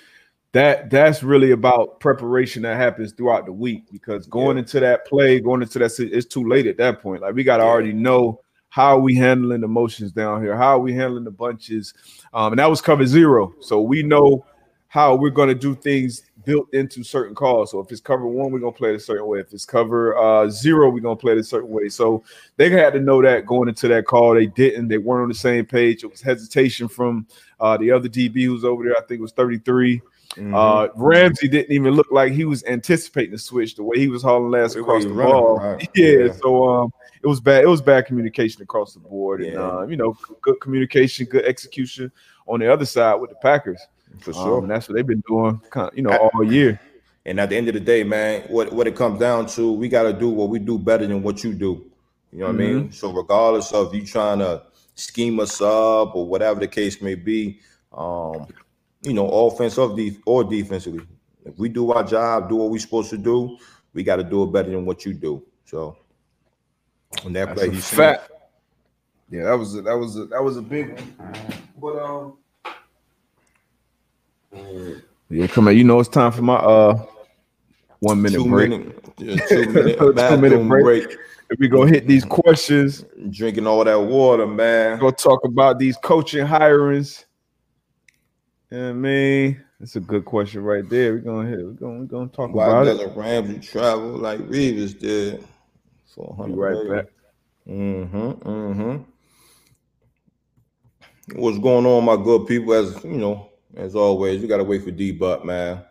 that that's really about preparation that happens throughout the week because going yeah. into that play, going into that it's too late at that point. Like we got to yeah. already know how are we handling the motions down here? How are we handling the bunches? Um, and that was cover zero. So we know how we're going to do things built into certain calls. So if it's cover one, we're going to play it a certain way. If it's cover uh, zero, we're going to play it a certain way. So they had to know that going into that call. They didn't. They weren't on the same page. It was hesitation from uh, the other DB who's over there. I think it was 33. Mm-hmm. Uh, Ramsey didn't even look like he was anticipating the switch the way he was hauling last across the ball. Right. Yeah, yeah, so um, it was bad. It was bad communication across the board, yeah. and uh, you know, good communication, good execution on the other side with the Packers for sure. Um, and that's what they've been doing, you know, all year. And at the end of the day, man, what what it comes down to, we got to do what we do better than what you do. You know what mm-hmm. I mean? Mm-hmm. So regardless of you trying to scheme us up or whatever the case may be, um, you know, offense or, offensive or defensively, if we do our job, do what we're supposed to do, we got to do it better than what you do. So on that That's play, he's fat. Yeah, that was a, that was a, that was a big one. But um, yeah, come on. You know it's time for my uh one minute two break. Minute, yeah, two minute, two minute break. break. If we gonna hit these questions, drinking all that water, man. Gonna talk about these coaching hirings. Yeah, you know I mean, That's a good question right there. We're gonna hit. We're gonna we're gonna talk Why about doesn't it. Ramsey travel like Reeves did? For Be right back. Mm-hmm. Mm-hmm. What's going on, my good people? As you know, as always, you gotta wait for D Butt, man.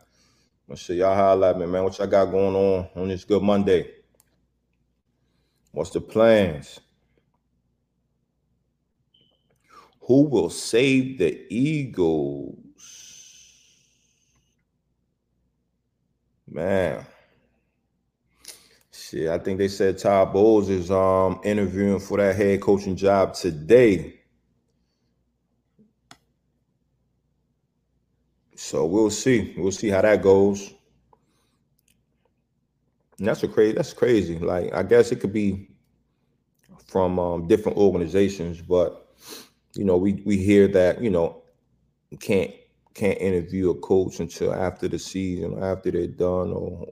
Let's see, y'all at me, man. What y'all got going on on this good Monday? What's the plans? Who will save the Eagles? Man. Shit, I think they said Todd Bowles is um interviewing for that head coaching job today. So we'll see. We'll see how that goes. And that's a crazy. That's crazy. Like I guess it could be from um, different organizations, but you know, we we hear that you know can't can't interview a coach until after the season, after they're done, or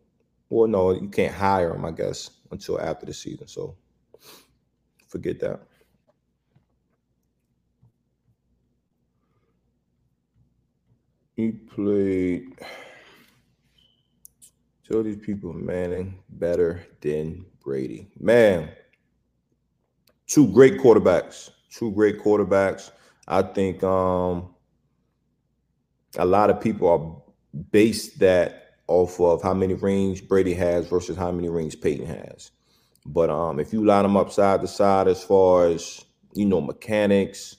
or no, you can't hire them. I guess until after the season. So forget that. He played. Tell these people Manning better than Brady. Man, two great quarterbacks. Two great quarterbacks. I think um, a lot of people are based that off of how many rings Brady has versus how many rings Peyton has. But um, if you line them up side to side as far as you know mechanics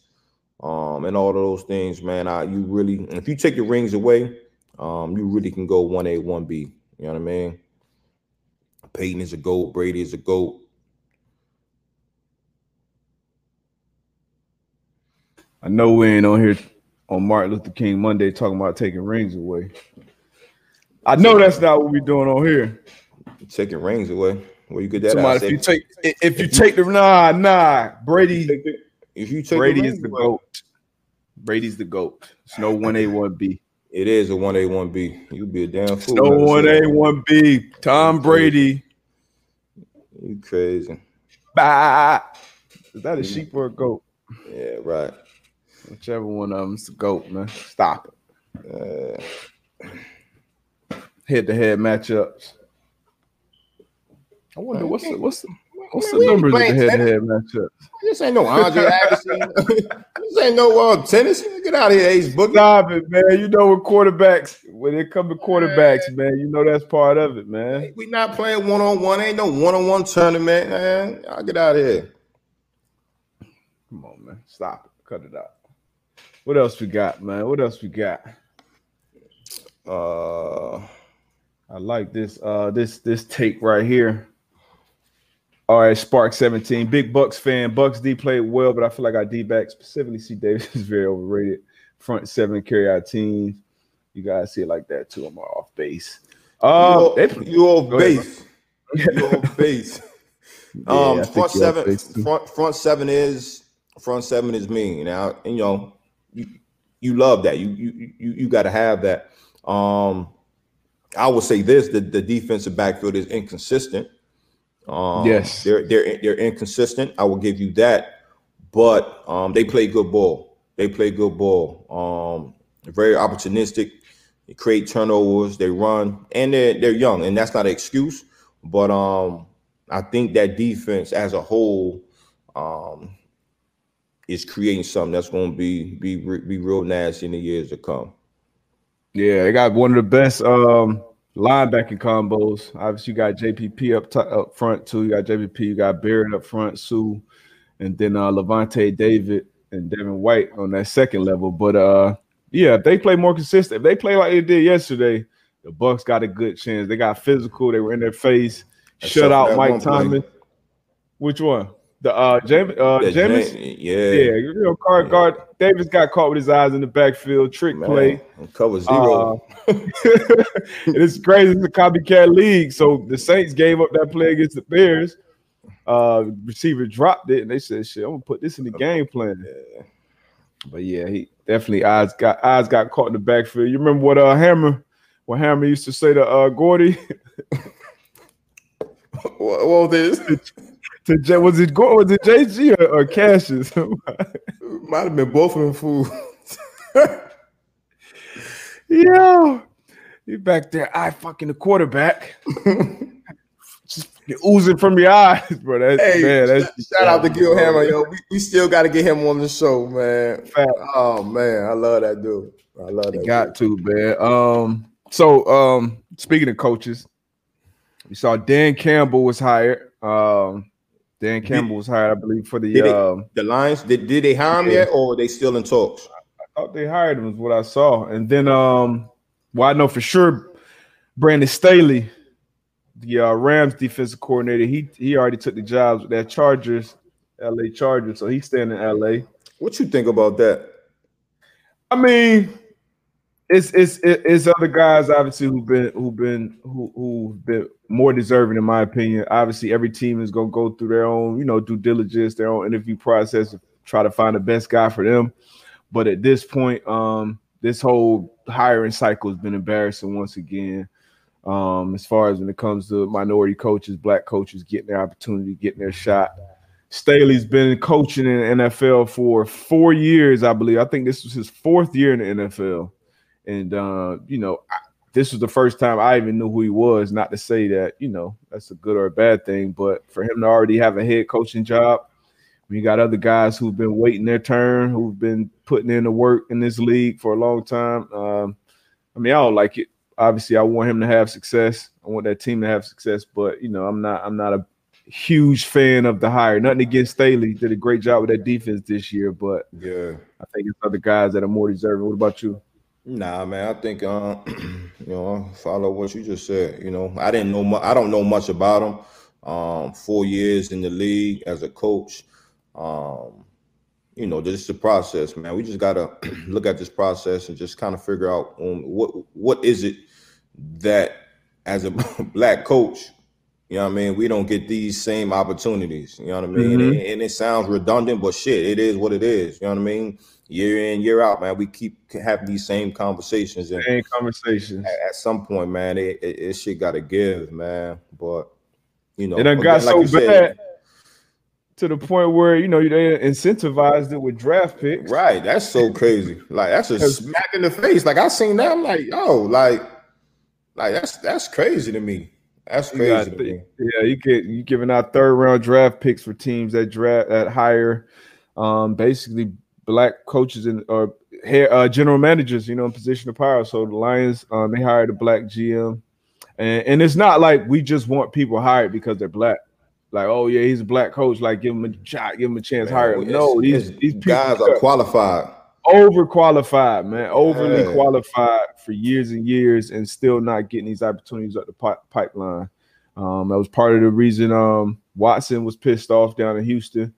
um, and all of those things, man, I, you really if you take your rings away, um, you really can go one A, one B. You know what I mean? Peyton is a goat. Brady is a goat. I know we ain't on here on Martin Luther King Monday talking about taking rings away. I know that's not what we're doing on here. Taking rings away. Where you get that? Somebody, if you take if you take the nah nah Brady if you take Brady the is the away, goat. Brady's the goat. It's no one A one B. It is a one A one B. You'd be a damn fool. No one A one B. Tom Brady. You crazy? Bah. Is that a sheep or a goat? Yeah, right. Whichever one of them's the goat, man. Stop it. Uh, Head to head matchups. I wonder what's the what's the what's the Man, we ain't numbers of the head to head matchups. this ain't no Andre Agassi. this ain't no uh, tennis. Get out of here, Ace Boogie. Stop it, man. You know with quarterbacks, when it come to quarterbacks, man, you know that's part of it, man. We not playing one on one. Ain't no one on one tournament, man. I'll get out of here. Come on, man. Stop it. Cut it out. What else we got, man? What else we got? Uh, I like this uh this this take right here. All right, Spark 17. Big Bucs fan. Bucs D played well, but I feel like our D back, specifically C Davis, is very overrated. Front seven carry out teams. You guys see it like that too. I'm off base. Um, you, off Go ahead, base. You off base. Um, I front seven, front front seven is front seven is me now. And, you know, you, you love that. You you you you got to have that. Um, I would say this: the the defensive backfield is inconsistent. Um, Yes. they're they're they're inconsistent. I will give you that, but um, they play good ball. They play good ball. Um, very opportunistic. They create turnovers. They run, and they're they're young, and that's not an excuse. But um, I think that defense as a whole um, is creating something that's going to be be be real nasty in the years to come. Yeah, they got one of the best um linebacking combos. Obviously, you got JPP up top, up front too. You got JPP, you got Barrett up front, Sue, and then uh Lavonte David and Devin White on that second level. But uh yeah, if they play more consistent, if they play like they did yesterday, the Bucs got a good chance. They got physical, they were in their face, shut out Mike one play. Thomas. Which one? The uh James uh Yeah, James? Yeah, yeah, you know, guard, guard Davis got caught with his eyes in the backfield, trick man. play. cover zero. Uh, and it's crazy. It's a copycat league. So the Saints gave up that play against the Bears. Uh, receiver dropped it, and they said, "Shit, I'm gonna put this in the game plan." But yeah, he definitely eyes got eyes got caught in the backfield. You remember what uh Hammer, what Hammer used to say to uh Gordy what, what was this? To J, was it Go- was it JG or, or Cassius? Might have been both of them fools. Yo, you back there, I fucking the quarterback. Just oozing from your eyes, bro. That's, Hey, man, that's shout, shout out to Gil Hammer, yo. We, we still got to get him on the show, man. Fact. Oh man, I love that dude. I love that. Got to, man. Um, so um, speaking of coaches, we saw Dan Campbell was hired. Um, Dan Campbell was hired, I believe, for the. Did Um. The Lions did, did they hire him Yeah. yet, or are they still in talks? I thought they hired him, is what I saw. And then, um, well, I know for sure, Brandon Staley, the uh, Rams defensive coordinator, he he already took the jobs with that Chargers, LA Chargers, so he's staying in LA. What you think about that? I mean, it's it's it's other guys obviously who've been who've been who who've been more deserving in my opinion. Obviously, every team is gonna go through their own you know due diligence, their own interview process, try to find the best guy for them. But at this point, um, this whole hiring cycle has been embarrassing once again. Um, as far as when it comes to minority coaches, black coaches getting their opportunity, getting their shot. Staley's been coaching in NFL for four years, I believe. I think this was his fourth year in the NFL. And, uh, you know, I, this was the first time I even knew who he was. Not to say that, you know, that's a good or a bad thing, but for him to already have a head coaching job, we got other guys who've been waiting their turn, who've been putting in the work in this league for a long time. Um, I mean, I don't like it. Obviously, I want him to have success. I want that team to have success, but you know, I'm not I'm not a huge fan of the hire. Nothing against Staley. Did a great job with that defense this year, but Yeah. I think it's other guys that are more deserving. What about you? Nah, man. I think uh, you know, follow what you just said. You know, I didn't know. Mu- I don't know much about him. Um, four years in the league as a coach. Um, you know, this is the process, man. We just gotta look at this process and just kind of figure out um, what what is it that as a black coach, you know what I mean, we don't get these same opportunities. You know what I mean? Mhm. And, and it sounds redundant, but shit, it is what it is. You know what I mean? Year in, year out, man. We keep having these same conversations, and Same conversations. at, at some point, man, it, it, it shit got to give, man. But you know, It done got like so you said, bad to the point where you know they incentivized it with draft picks. Right, that's so crazy. Like that's a smack in the face. Like I seen that, I'm like, yo, like, like that's that's crazy to me. That's You crazy me. Yeah, you get you giving out third round draft picks for teams that draft that hire um basically black coaches and or hair uh, general managers, you know, in position of power. So the Lions um they hired a black GM. And and it's not like we just want people hired because they're black. Like, oh yeah, he's a black coach. Like, give him a shot, give him a chance, hire him. Man, No, it's- these these people guys are qualified. overqualified, man, overly Yeah. qualified for years and years, and still not getting these opportunities up the pi- pipeline. Um, that was part of the reason um, Watson was pissed off down in Houston.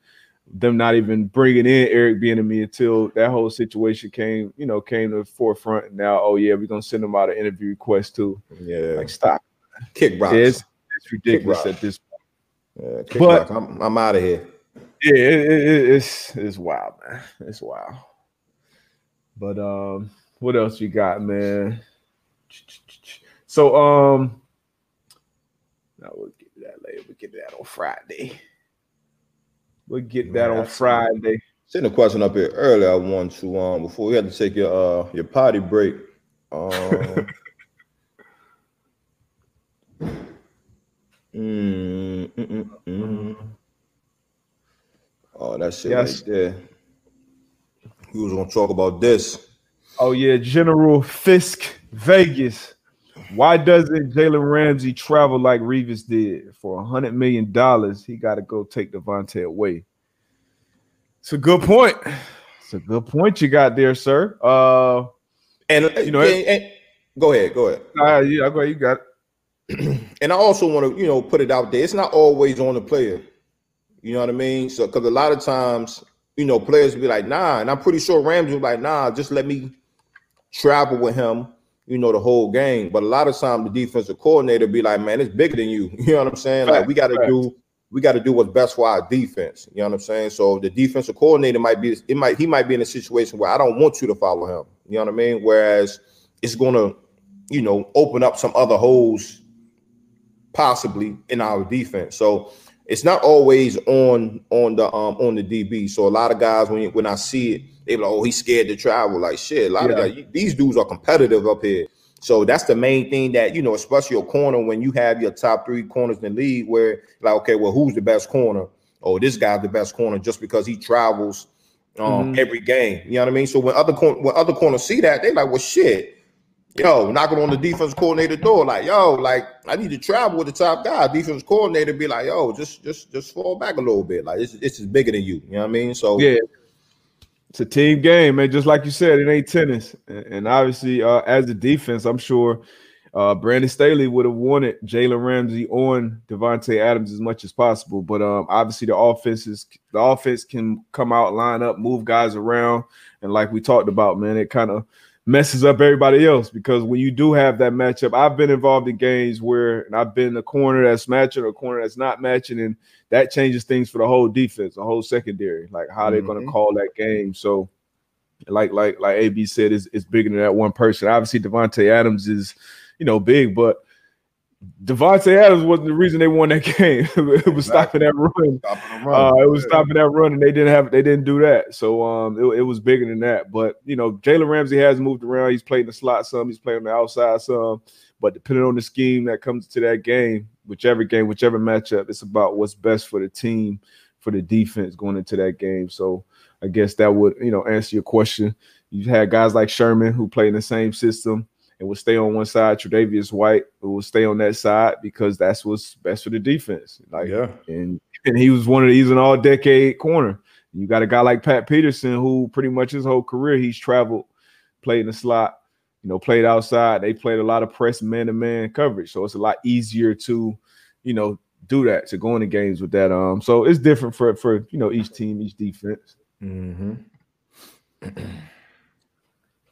Them not even bringing in Eric Bieniemy until that whole situation came, you know, came to the forefront. And now, oh yeah, we're gonna send them out an interview request too. Yeah, Like, stop. kick rocks. It's, it's ridiculous at this. Point. Yeah, kick but-. I'm, I'm out of here. Yeah, it, it, it- it's it's wild, man. It's wild. But um, what else you got, man? So um, now we'll get to that later. We'll get to that on Friday. We'll get that on Friday. Send a question up here earlier. I want to um before we had to take your uh your potty break. Um, mm, mm, mm, mm. Oh, that shit Yes. right there. We was gonna talk about this. Oh yeah, General Fisk, Vegas. Why doesn't Jalen Ramsey travel like Revis did for a hundred million dollars? He got to go take Davante away. It's a good point. It's a good point you got there, sir. Uh, And You know, know, go ahead, go ahead. uh yeah, go ahead, you got it. And I also want to, you know, put it out there. It's not always on the player. You know what I mean? So, because a lot of times, you know, players will be like, nah, and I'm pretty sure Ramsey will be like, nah, just let me travel with him, you know, the whole game. But a lot of times, the defensive coordinator be like, man, it's bigger than you. You know what I'm saying? Like, we got to do, we got to do what's best for our defense. You know what I'm saying? So the defensive coordinator might be, it might, he might be in a situation where I don't want you to follow him. You know what I mean? Whereas it's gonna, you know, open up some other holes possibly in our defense. So it's not always on on the um on the DB. So a lot of guys when when I see it, they like, oh, he's scared to travel. Like shit, a lot yeah. of guys, these dudes are competitive up here. So that's the main thing that you know, especially your corner when you have your top three corners in the league, where like, okay, well, who's the best corner? Oh, this guy's the best corner just because he travels um mm-hmm. every game. You know what I mean? So when other cor- when other corners see that, they like, well, shit yo, knocking on the defense coordinator door, like, yo, like I need to travel with the top guy. Defense coordinator be like, yo, just just just fall back a little bit. Like this, this is bigger than you. You know what I mean? So yeah. It's a team game, man. Just like you said, it ain't tennis. And obviously, uh, as a defense, I'm sure uh, Brandon Staley would have wanted Jalen Ramsey on Davante Adams as much as possible. But um, obviously, the offenses, the offense can come out, line up, move guys around, and like we talked about, man, it kind of messes up everybody else because when you do have that matchup, I've been involved in games where and I've been a corner that's matching or a corner that's not matching, and that changes things for the whole defense, the whole secondary, like how they're mm-hmm. going to call that game. So, like like like AB said, it's, it's bigger than that one person. Obviously, Davante Adams is you know big, but Davante Adams wasn't the reason they won that game. it was stopping that run. Stopping run. Uh, it was stopping that run, and they didn't have they didn't do that. So um, it, it was bigger than that. But you know, Jalen Ramsey has moved around. He's played in the slot some. He's playing on the outside some. But depending on the scheme that comes to that game, whichever game, whichever matchup, it's about what's best for the team, for the defense going into that game. So I guess that would you know answer your question. You've had guys like Sherman who play in the same system and will stay on one side. Tre'Davious White will stay on that side because that's what's best for the defense. Like, yeah, and and he was one of these an all decade corner. You got a guy like Pat Peterson who pretty much his whole career he's traveled, played in the slot, you know, played outside. They played a lot of press man to man coverage, so it's a lot easier to, you know, do that to go into games with that. Um, so it's different for for you know each team, each defense. Mm-hmm.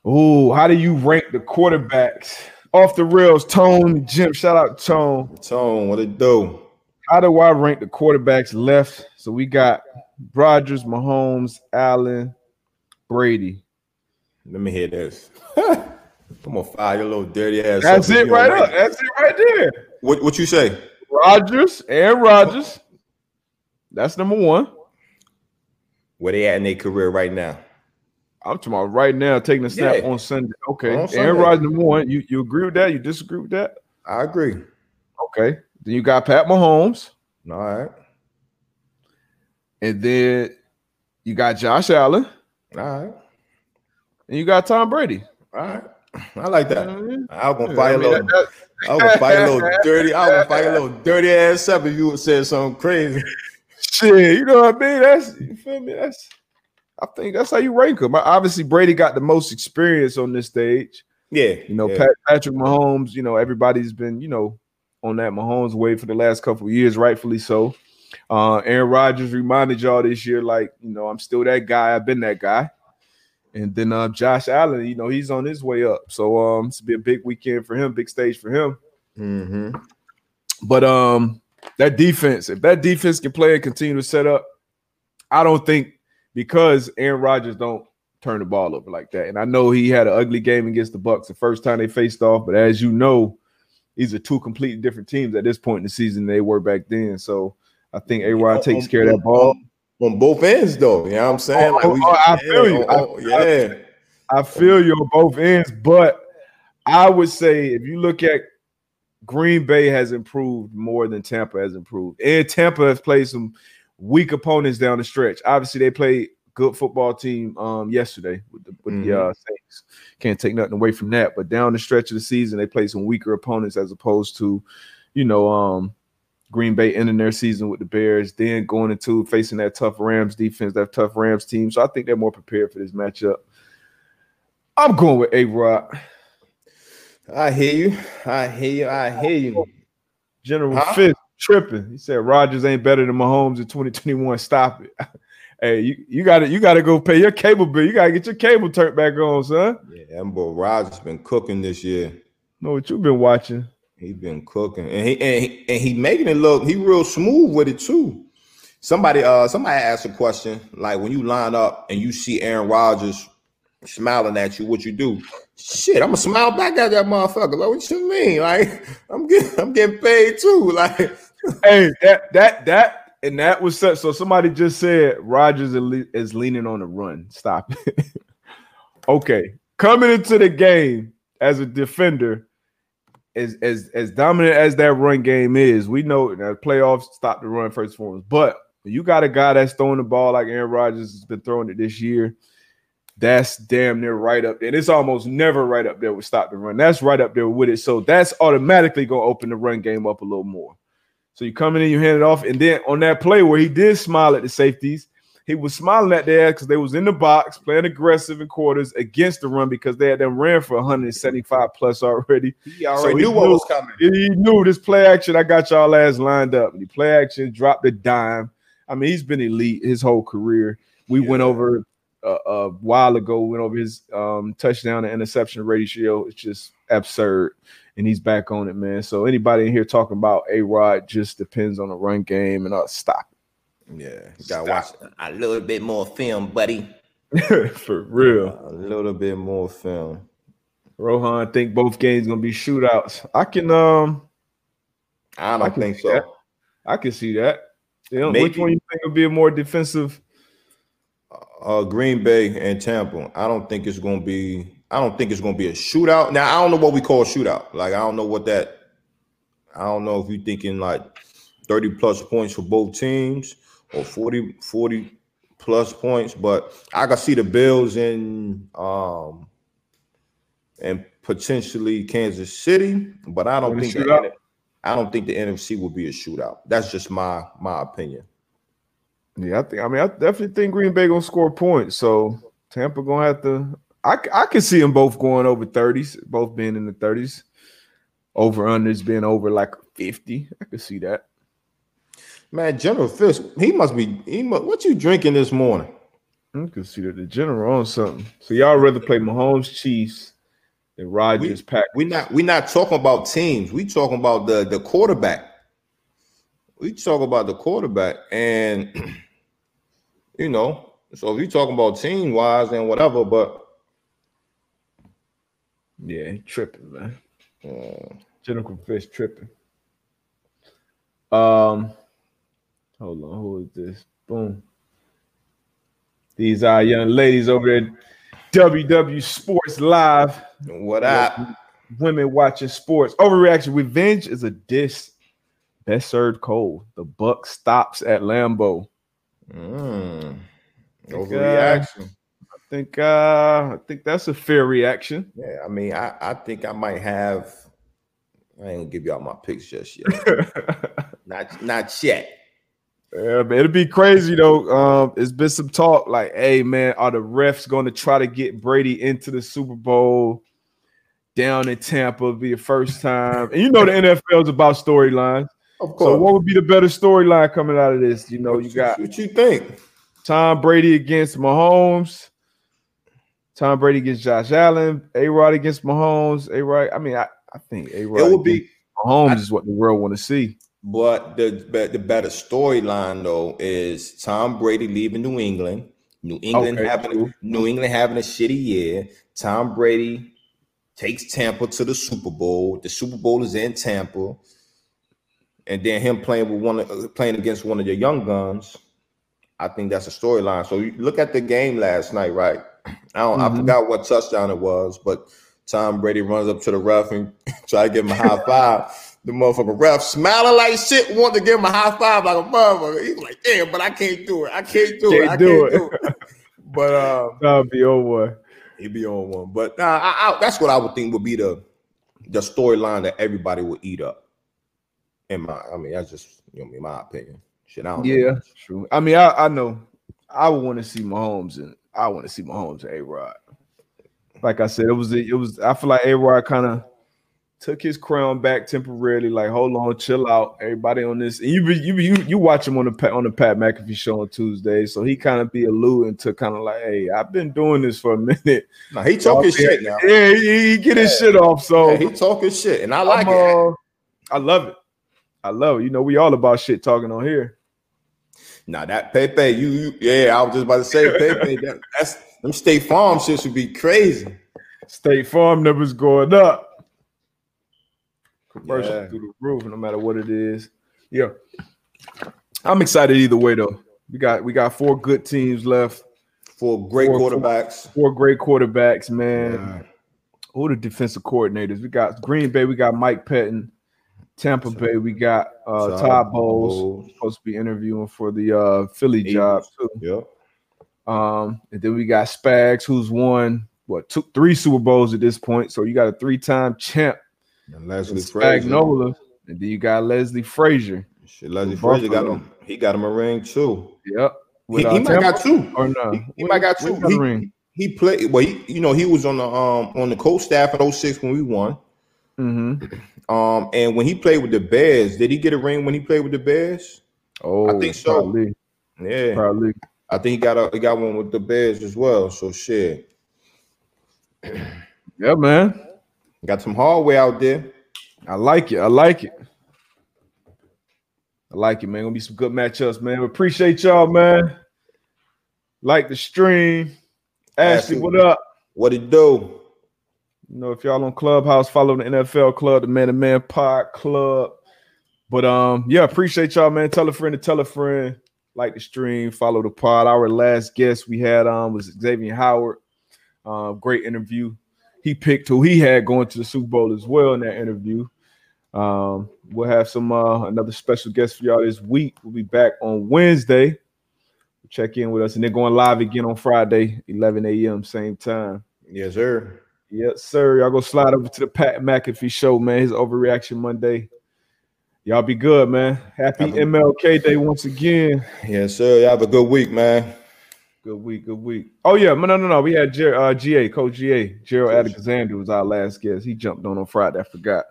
Oh, how do you rank the quarterbacks? Off the rails, Tone, Jim. Shout out Tone. Tone, what it do? How do I rank the quarterbacks left? So we got Rodgers, Mahomes, Allen, Brady. Let me hear this. I'm gonna fire your little dirty ass. That's it right up. That's it right there. What what you say? Rodgers and Rodgers. That's number one. Where they at in their career right now? I'm talking about right now, taking a snap yeah. on Sunday. Okay, on Sunday. Aaron Rodgers number one. You you agree with that? You disagree with that? I agree. Okay. Then you got Pat Mahomes. All right. And then you got Josh Allen. All right. And you got Tom Brady. All right. I like that. Mm-hmm. I was gonna fight a little. I was gonna fight a little dirty. I was gonna fight a little dirty ass up if you would say something crazy. Shit, you know what I mean? That's you feel me? That's I think that's how you rank them. Obviously, Brady got the most experience on this stage. Yeah, you know, yeah. Pat, Patrick Mahomes. You know, everybody's been you know on that Mahomes way for the last couple of years, rightfully so. Uh, Aaron Rodgers reminded y'all this year, like you know, I'm still that guy. I've been that guy. And then uh, Josh Allen, you know, he's on his way up. So um, it's be a big weekend for him, big stage for him. Mm-hmm. But um, that defense, if that defense can play and continue to set up, I don't think because Aaron Rodgers don't turn the ball over like that. And I know he had an ugly game against the Bucs the first time they faced off, but as you know, these are two completely different teams at this point in the season they were back then. So I think A Rod takes care of that ball. On both ends, though. You know what I'm saying? Like oh, we, oh, I feel you. Oh, yeah. I, I feel you on both ends, but I would say if you look at Green Bay has improved more than Tampa has improved. And Tampa has played some weak opponents down the stretch. Obviously, they played good football team um, yesterday with the, with mm-hmm. the uh, Saints. Can't take nothing away from that. But down the stretch of the season, they played some weaker opponents as opposed to, you know, um, Green Bay ending their season with the Bears, then going into facing that tough Rams defense, that tough Rams team. So I think they're more prepared for this matchup. I'm going with A Rod. I hear you. I hear you. I hear you. General huh? Fitz tripping. He said Rodgers ain't better than Mahomes in 2021. Stop it. hey, you, you gotta you gotta go pay your cable bill. You gotta get your cable turned back on, son. Yeah, that boy Rodgers been cooking this year. Know what you been watching? He's been cooking, and he and he, and he making it look. He real smooth with it too. Somebody uh somebody asked a question like when you line up and you see Aaron Rodgers smiling at you, what you do? Shit, I'm gonna smile back at that motherfucker. Like, what you mean? Like, I'm getting I'm getting paid too. Like hey, that that that and that was such. So somebody just said Rodgers is leaning on the run. Stop it. okay, coming into the game as a defender, as as as dominant as that run game is, we know that playoffs stop the run first and foremost. But you got a guy that's throwing the ball like Aaron Rodgers has been throwing it this year. That's damn near right up there. And it's almost never right up there with stop the run. That's right up there with it. So that's automatically gonna open the run game up a little more. So you come in and you hand it off, and then on that play where he did smile at the safeties, he was smiling at their because they was in the box playing aggressive in quarters against the run because they had them ran for 175 plus already. He already so he knew, knew what was coming. He knew this play action. I got y'all ass lined up. The play action dropped the dime. I mean, he's been elite his whole career. We yeah. went over uh, a while ago. Went over his um, touchdown and interception ratio. It's just absurd, and he's back on it, man. So anybody in here talking about a Rod just depends on the run game and uh, stop yeah, you gotta watch a little bit more film, buddy. For real, a little bit more film. Rohan, I think both games gonna be shootouts. I can um, I don't I think so. That. I can see that. Yeah, which one you think will be a more defensive? Uh, Green Bay and Tampa. I don't think it's gonna be. I don't think it's gonna be a shootout. Now I don't know what we call shootout. Like I don't know what that. I don't know if you're thinking like 30 plus points for both teams or 40, 40 plus points. But I can see the Bills in um and potentially Kansas City, but I don't think the, I don't think the NFC will be a shootout. That's just my my opinion. Yeah, I think. I mean, I definitely think Green Bay gonna score points. So Tampa gonna have to. I I can see them both going over thirties, both being in the thirties. Over unders being over like fifty. I could see that. Man, General Fisk, he must be. He must, what you drinking this morning? I can see that the general on something. So y'all rather play Mahomes Chiefs than Rodgers Pack. We not we not talking about teams. We talking about the the quarterback. We talk about the quarterback, and you know, so if you're talking about team wise and whatever, but yeah, tripping, man. Uh, General Fisk tripping. Um. Hold on, who is this? Boom. These are young ladies over there, WW Sports Live. What up? Women watching sports. Overreaction. Revenge is a dish best served cold. The buck stops at Lambeau. Mm. Overreaction. Uh, I think uh I think that's a fair reaction. Yeah, I mean, I, I think I might have I ain't gonna give y'all my picks just yet. not not yet. Yeah, man, it'd be crazy though. Um, it's been some talk like, hey man, are the refs going to try to get Brady into the Super Bowl down in Tampa? Be the first time, and you know the NFL is about storylines. Of course. So, what would be the better storyline coming out of this? You know, what you got what you think? Tom Brady against Mahomes. Tom Brady against Josh Allen. A Rod against Mahomes. A Rod. I mean, I, I think A Rod. It would be Mahomes I, is what the world want to see. But the the better storyline though is Tom Brady leaving New England. New England okay, having true. New England having a shitty year. Tom Brady takes Tampa to the Super Bowl. The Super Bowl is in Tampa, and then him playing with one uh, playing against one of the young guns. I think that's a storyline. So you look at the game last night, right? I don't. Mm-hmm. I forgot what touchdown it was, but Tom Brady runs up to the ref and try to give him a high five the motherfucker ref smiling like shit, want to give him a high five like a motherfucker. He's like, damn, but I can't do it. I can't do can't it. I do can't it. do it. but um, that'll be on one. He'd be on one. But uh, I, I, that's what I would think would be the the storyline that everybody would eat up. In my, I mean, that's just you know, in my opinion. Shit, I don't yeah, know. true. I mean, I, I know I would want to see Mahomes and I want to see Mahomes and A Rod. Like I said, it was it was. I feel like A Rod kind of took his crown back temporarily. Like, hold on, chill out, everybody on this. And you you you you watch him on the on the Pat McAfee show on Tuesday, so he kind of be alluding to kind of like, hey, I've been doing this for a minute. Nah, he talking shit now. Yeah, he, he get yeah. his shit off. So yeah, he talking shit, and I like I'm, it. Uh, I love it. I love it. You know, we all about shit talking on here. Now nah, that Pepe, you, you, yeah, I was just about to say Pepe. that, that's them State Farm shit would be crazy. State Farm numbers going up commercial yeah. through the roof, no matter what it is. Yeah. I'm excited either way though. We got we got four good teams left. Four great Four- quarterbacks. Four great quarterbacks, man. Yeah. Who the defensive coordinators? We got Green Bay. We got Mike Pettine. Tampa Bay. We got uh, Todd Todd Bowles. Bowles. Supposed to be interviewing for the uh, Philly job too. Yep. Um, and then we got Spags, who's won what two, three Super Bowls at this point. So you got a three-time champ, And Leslie. Spagnuolo, and then you got Leslie Frazier. Shit, Leslie Frazier got him. He got him a ring too. Yep. He, With, he uh, might got two. or no? He, he might got two. Got He, ring. he played. Well, he, you know, he was on the um on the coach staff at 06 when we won. Mm-hmm. Um, and when he played with the Bears, did he get a ring when he played with the Bears? Oh, I think so. Probably, Yeah, probably. I think he got a he got one with the Bears as well. So shit, Yeah, man. got some hardware out there. I like it. I like it. I like it, man. Gonna be some good matchups, man. We appreciate y'all, man. Like the stream. Ashley, what up? What it do? You know, if y'all on Clubhouse, follow the NFL Club, the Man to Man Pod Club. But um, yeah, appreciate y'all, man. Tell a friend to tell a friend. Like the stream, follow the pod. Our last guest we had um was Xavier Howard. Um, great interview. He picked who he had going to the Super Bowl as well in that interview. Um, we'll have some uh another special guest for y'all this week. We'll be back on Wednesday. Check in with us and then going live again on Friday, 11 a.m. same time. Yes, sir. Yes, sir. Y'all go slide over to the Pat McAfee show, man. His overreaction Monday. Y'all be good, man. Happy MLK Day once again. Yes, sir. Y'all have a good week, man. Good week, good week. Oh yeah, no, no, no. We had Jer- uh, GA, Coach GA, Gerald Coach. Alexander was our last guest. He jumped on on Friday. I forgot.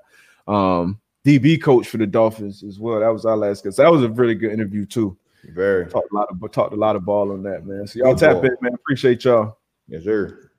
Um, DB coach for the Dolphins as well. That was our last guest. That was a really good interview too. Very. Talked a lot of talked a lot of ball on that, man. So y'all Good tap ball. in, man. Appreciate y'all. Yes, sir.